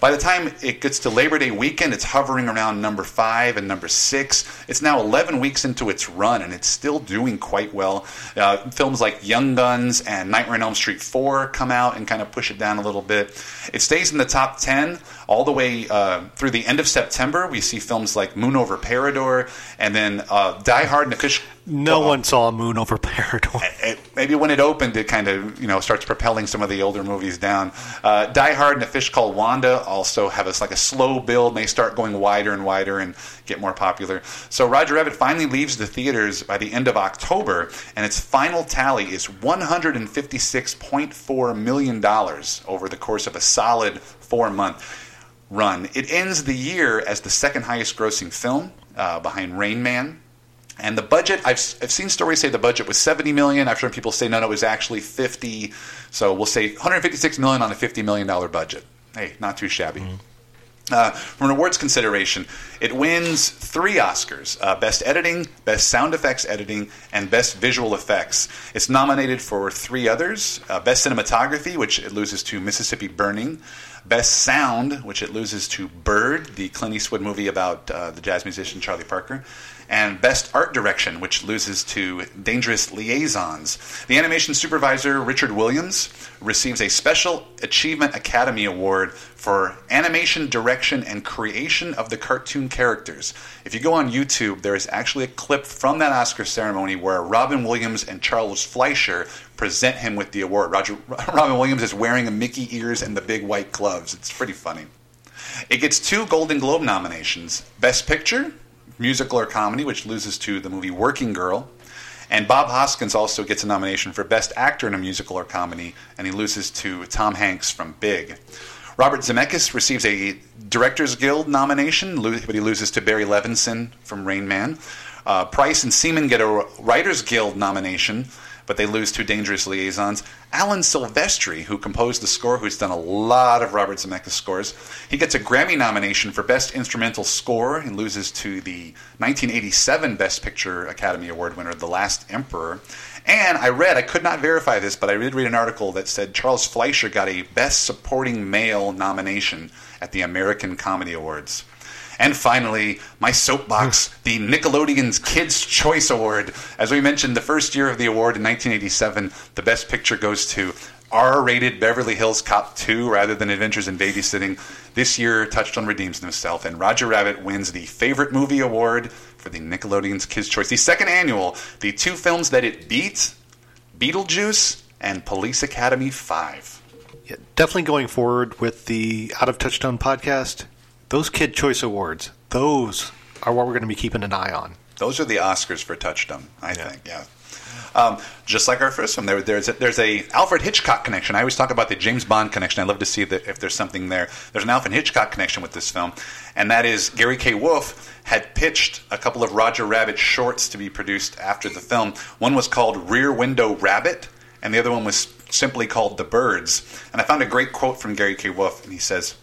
By the time it gets to Labor Day weekend, it's hovering around number five and number six. It's now 11 weeks into its run, and it's still doing quite well. Uh, films like Young Guns and Nightmare on Elm Street 4 come out and kind of push it down a little bit. It stays in the top 10 all the way uh, through the end of September. We see films like Moon Over Parador, and then uh, Die Hard and No one saw Moon over Parador. It, maybe when it opened, it kind of you know starts propelling some of the older movies down. Uh, Die Hard and A Fish Called Wanda also have us like a slow build, and they start going wider and wider and get more popular. So Roger Rabbit finally leaves the theaters by the end of October, and its final tally is 156.4 million dollars over the course of a solid four month run. It ends the year as the second highest grossing film uh, behind Rain Man. And the budget, I've, I've seen stories say the budget was 70 million. I've heard people say no, no, it was actually 50. So we'll say 156 million on a 50 million dollar budget. Hey, not too shabby. Uh, from an awards consideration, it wins three Oscars uh, Best Editing, Best Sound Effects Editing, and Best Visual Effects. It's nominated for three others uh, Best Cinematography, which it loses to Mississippi Burning, Best Sound, which it loses to Bird, the Clint Eastwood movie about uh, the jazz musician Charlie Parker, and Best Art Direction, which loses to Dangerous Liaisons. The animation supervisor, Richard Williams, receives a Special Achievement Academy Award for animation direction and creation of the cartoon characters. If you go on YouTube, there is actually a clip from that Oscar ceremony where Robin Williams and Charles Fleischer present him with the award. Roger, Robin Williams is wearing a Mickey ears and the big white gloves. It's pretty funny. It gets two Golden Globe nominations Best Picture, musical or comedy, which loses to the movie Working Girl. And Bob Hoskins also gets a nomination for Best Actor in a Musical or Comedy, and he loses to Tom Hanks from Big. Robert Zemeckis receives a Directors Guild nomination, but he loses to Barry Levinson from Rain Man. Uh, Price and Seaman get a Writers Guild nomination, but they lose two Dangerous Liaisons. Alan Silvestri, who composed the score, who's done a lot of Robert Zemeckis scores, he gets a Grammy nomination for Best Instrumental Score and loses to the 1987 Best Picture Academy Award winner, The Last Emperor. And I read, I could not verify this, but I did read an article that said Charles Fleischer got a Best Supporting Male nomination at the American Comedy Awards. And finally, my soapbox, the Nickelodeon's Kids' Choice Award. As we mentioned, the first year of the award in 1987, the Best Picture goes to R rated Beverly Hills Cop 2 rather than Adventures in Babysitting. This year, Touchstone redeems himself, and Roger Rabbit wins the Favorite Movie Award for the Nickelodeon's Kids' Choice, the second annual. The two films that it beat Beetlejuice and Police Academy 5. Yeah, definitely going forward with the Out of Touchstone podcast, those Kid Choice Awards, those are what we're going to be keeping an eye on. Those are the Oscars for Touchstone, I think. Yeah. Um, just like our first one, there, there's a, there's a Alfred Hitchcock connection. I always talk about the James Bond connection. I love to see that if there's something there. There's an Alfred Hitchcock connection with this film, and that is Gary K. Wolf had pitched a couple of Roger Rabbit shorts to be produced after the film. One was called Rear Window Rabbit, and the other one was simply called The Birds. And I found a great quote from Gary K. Wolf, and he says.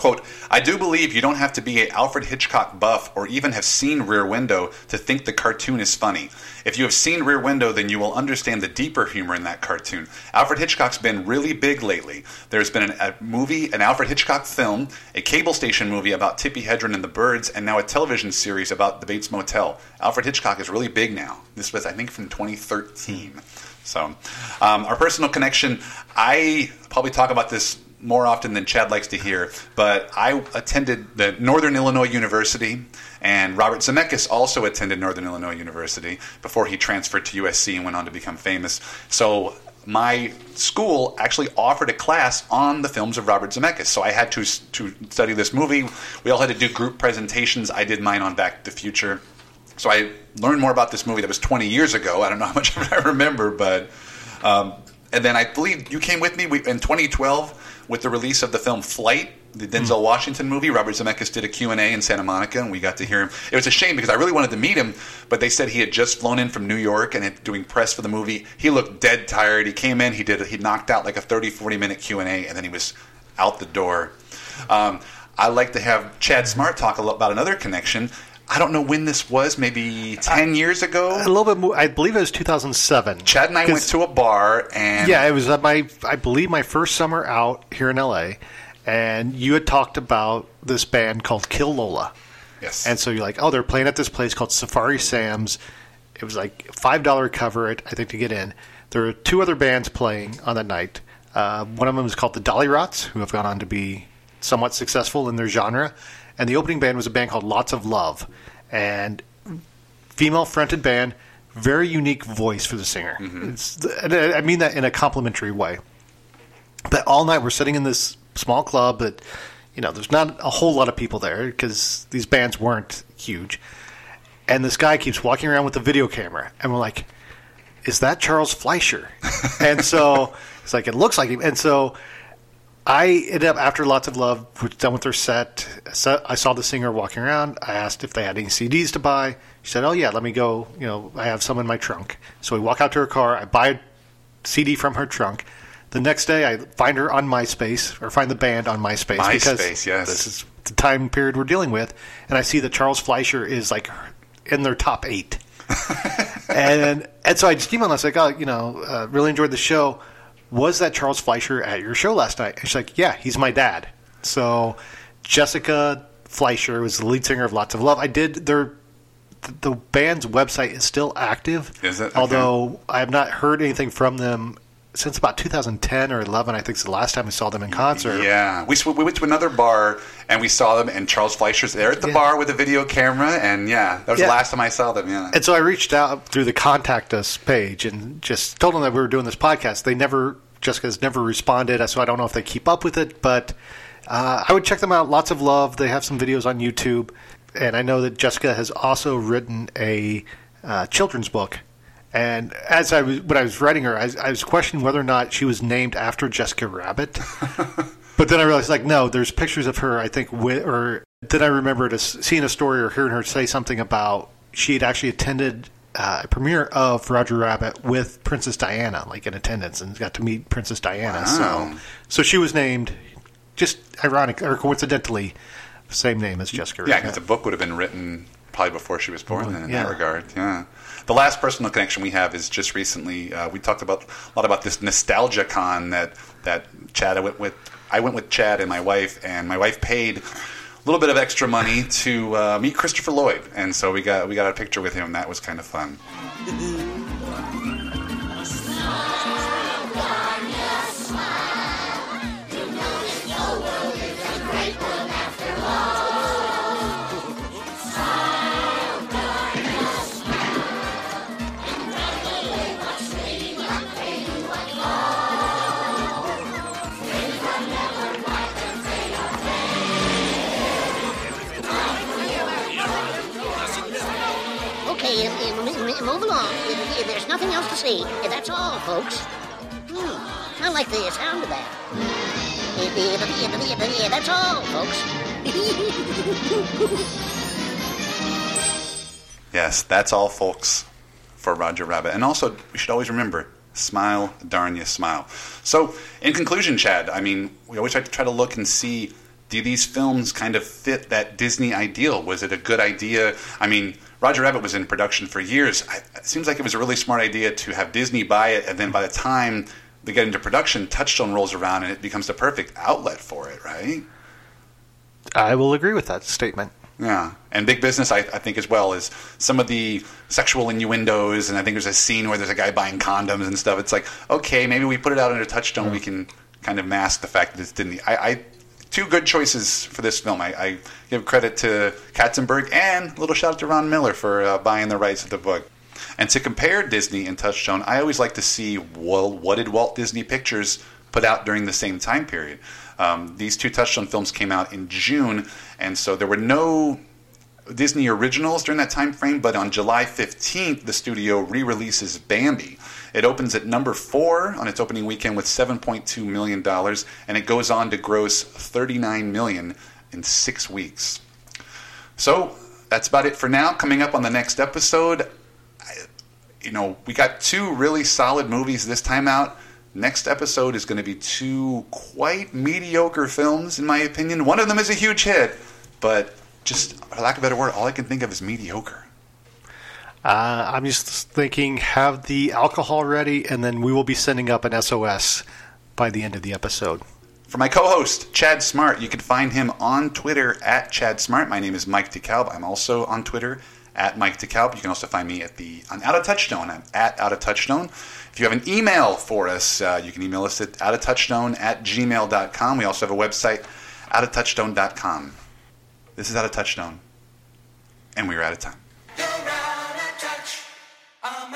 Quote, I do believe you don't have to be a Alfred Hitchcock buff or even have seen Rear Window to think the cartoon is funny. If you have seen Rear Window, then you will understand the deeper humor in that cartoon. Alfred Hitchcock's been really big lately. There's been an, a movie, an Alfred Hitchcock film, a cable station movie about Tippi Hedren and the Birds, and now a television series about the Bates Motel. Alfred Hitchcock is really big now. This was, I think, from 2013. So, um, our personal connection, I probably talk about this more often than Chad likes to hear, but I attended the Northern Illinois University, and Robert Zemeckis also attended Northern Illinois University before he transferred to USC and went on to become famous. So my school actually offered a class on the films of Robert Zemeckis. So I had to to study this movie. We all had to do group presentations. I did mine on Back to the Future. So I learned more about this movie that was 20 years ago. I don't know how much I remember, but um, and then I believe you came with me we, in 2012 with the release of the film Flight, the Denzel Washington movie. Robert Zemeckis did a Q&A in Santa Monica, and we got to hear him. It was a shame because I really wanted to meet him, but they said he had just flown in from New York and had- doing press for the movie. He looked dead tired. He came in, he did, he knocked out like a 30, 40 minute Q&A, and then he was out the door. Um, I like to have Chad Smart talk about another connection. I don't know when this was, maybe 10 years ago. A little bit more, I believe it was 2007. Chad and I went to a bar and Yeah, it was uh, my, I believe, my first summer out here in LA, and you had talked about this band called Kill Lola. Yes. And so you're like, oh, they're playing at this place called Safari Sam's. It was like five dollar cover it, I think, to get in. There were two other bands playing on that night. Uh, one of them is called the Dollyrots, who have gone on to be somewhat successful in their genre. And the opening band was a band called Lots of Love, and female fronted band, very unique voice for the singer. Mm-hmm. I I mean that in a complimentary way. But all night we're sitting in this small club that, you know, there's not a whole lot of people there because these bands weren't huge. And this guy keeps walking around with a video camera, and we're like, "Is that Charles Fleischer?" and so it's like it looks like him. And so I ended up after lots of love, was done with their set. So I saw the singer walking around. I asked if they had any CDs to buy. She said, "Oh yeah, let me go. You know, I have some in my trunk." So we walk out to her car. I buy a CD from her trunk. The next day, I find her on MySpace or find the band on MySpace because MySpace, yes. this is the time period we're dealing with, and I see that Charles Fleischer is like in their top eight. and and so I just emailed. her. I was like, "Oh, you know, uh, really enjoyed the show. Was that Charles Fleischer at your show last night?" And she's like, "Yeah, he's my dad." So Jessica Fleischer was the lead singer of Lots of Love. I did their the, band's website is still active. Is it? Okay. Although I have not heard anything from them since about 2010 or 11. I think is the last time I saw them in concert. Yeah, we, sw- we went to another bar and we saw them, and Charles Fleischer's there at the bar with a video camera, and yeah, that was Yeah. the last time I saw them. Yeah, And so I reached out through the contact us page and just told them that we were doing this podcast. They never, Jessica's never responded, so I don't know if they keep up with it, but uh, I would check them out. Lots of love. They have some videos on YouTube. And I know that Jessica has also written a uh, children's book. And as I was, when I was writing her, I, I was questioning whether or not she was named after Jessica Rabbit. But then I realized, like, no, there's pictures of her. I think with, or then I remembered a, seeing a story or hearing her say something about she had actually attended uh, a premiere of Roger Rabbit with Princess Diana, like in attendance, and got to meet Princess Diana. Wow. So, so she was named, just ironic or coincidentally, same name as Jessica. Yeah, Rabbit. because the book would have been written probably before she was born. Then, in Yeah. that regard, yeah. The last personal connection we have is just recently. Uh, we talked about a lot about this nostalgia con that that Chad I went with. I went with Chad and my wife, and my wife paid a little bit of extra money to uh, meet Christopher Lloyd, and so we got we got a picture with him. That was kind of fun. along. Uh, There's nothing else to see. That's all, folks. Hmm, I like the sound of that. That's all, folks. Yes, that's all, folks, for Roger Rabbit. And also, we should always remember smile, darn you, smile. So, in conclusion, Chad, I mean, we always try to try to look and see do these films kind of fit that Disney ideal? Was it a good idea? I mean, Roger Rabbit was in production for years. It seems like it was a really smart idea to have Disney buy it, and then by the time they get into production, Touchstone rolls around and it becomes the perfect outlet for it, right? I will agree with that statement. Yeah, and big business, I, I think, as well is some of the sexual innuendos, and I think there's a scene where there's a guy buying condoms and stuff. It's like, okay, maybe we put it out under Touchstone, we mm. can kind of mask the fact that it's Disney. I, I two good choices for this film. I, I give credit to Katzenberg and a little shout out to Ron Miller for uh, buying the rights of the book. And to compare Disney and Touchstone, I always like to see well, what did Walt Disney Pictures put out during the same time period. Um, these two Touchstone films came out in June, and so there were no Disney originals during that time frame. But on July 15th, the studio re-releases Bambi. It opens at number four on its opening weekend with 7.2 million dollars, and it goes on to gross 39 million in six weeks. So that's about it for now. Coming up on the next episode, you know, we got two really solid movies this time out. Next episode is going to be two quite mediocre films, in my opinion. One of them is a huge hit, but just for lack of a better word, all I can think of is mediocre. Uh, I'm just thinking, have the alcohol ready, and then we will be sending up an SOS by the end of the episode. For my co-host Chad Smart, you can find him on Twitter at Chad Smart. My name is Mike DeKalb. I'm also on Twitter at Mike DeKalb. You can also find me at the on Out of Touchstone. I'm at Out of Touchstone. If you have an email for us, uh, you can email us at out of touchstone at gmail.com. We also have a website, outoftouchstone.com. This is Out of Touchstone, and we're out of time. Out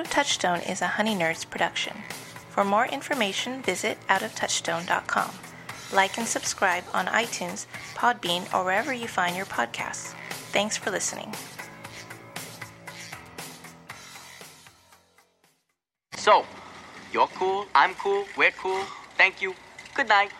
of Touchstone is a Honey Nerds production. For more information, visit outoftouchstone.com. Like and subscribe on iTunes, Podbean, or wherever you find your podcasts. Thanks for listening. So, you're cool, I'm cool, we're cool. Thank you. Good night.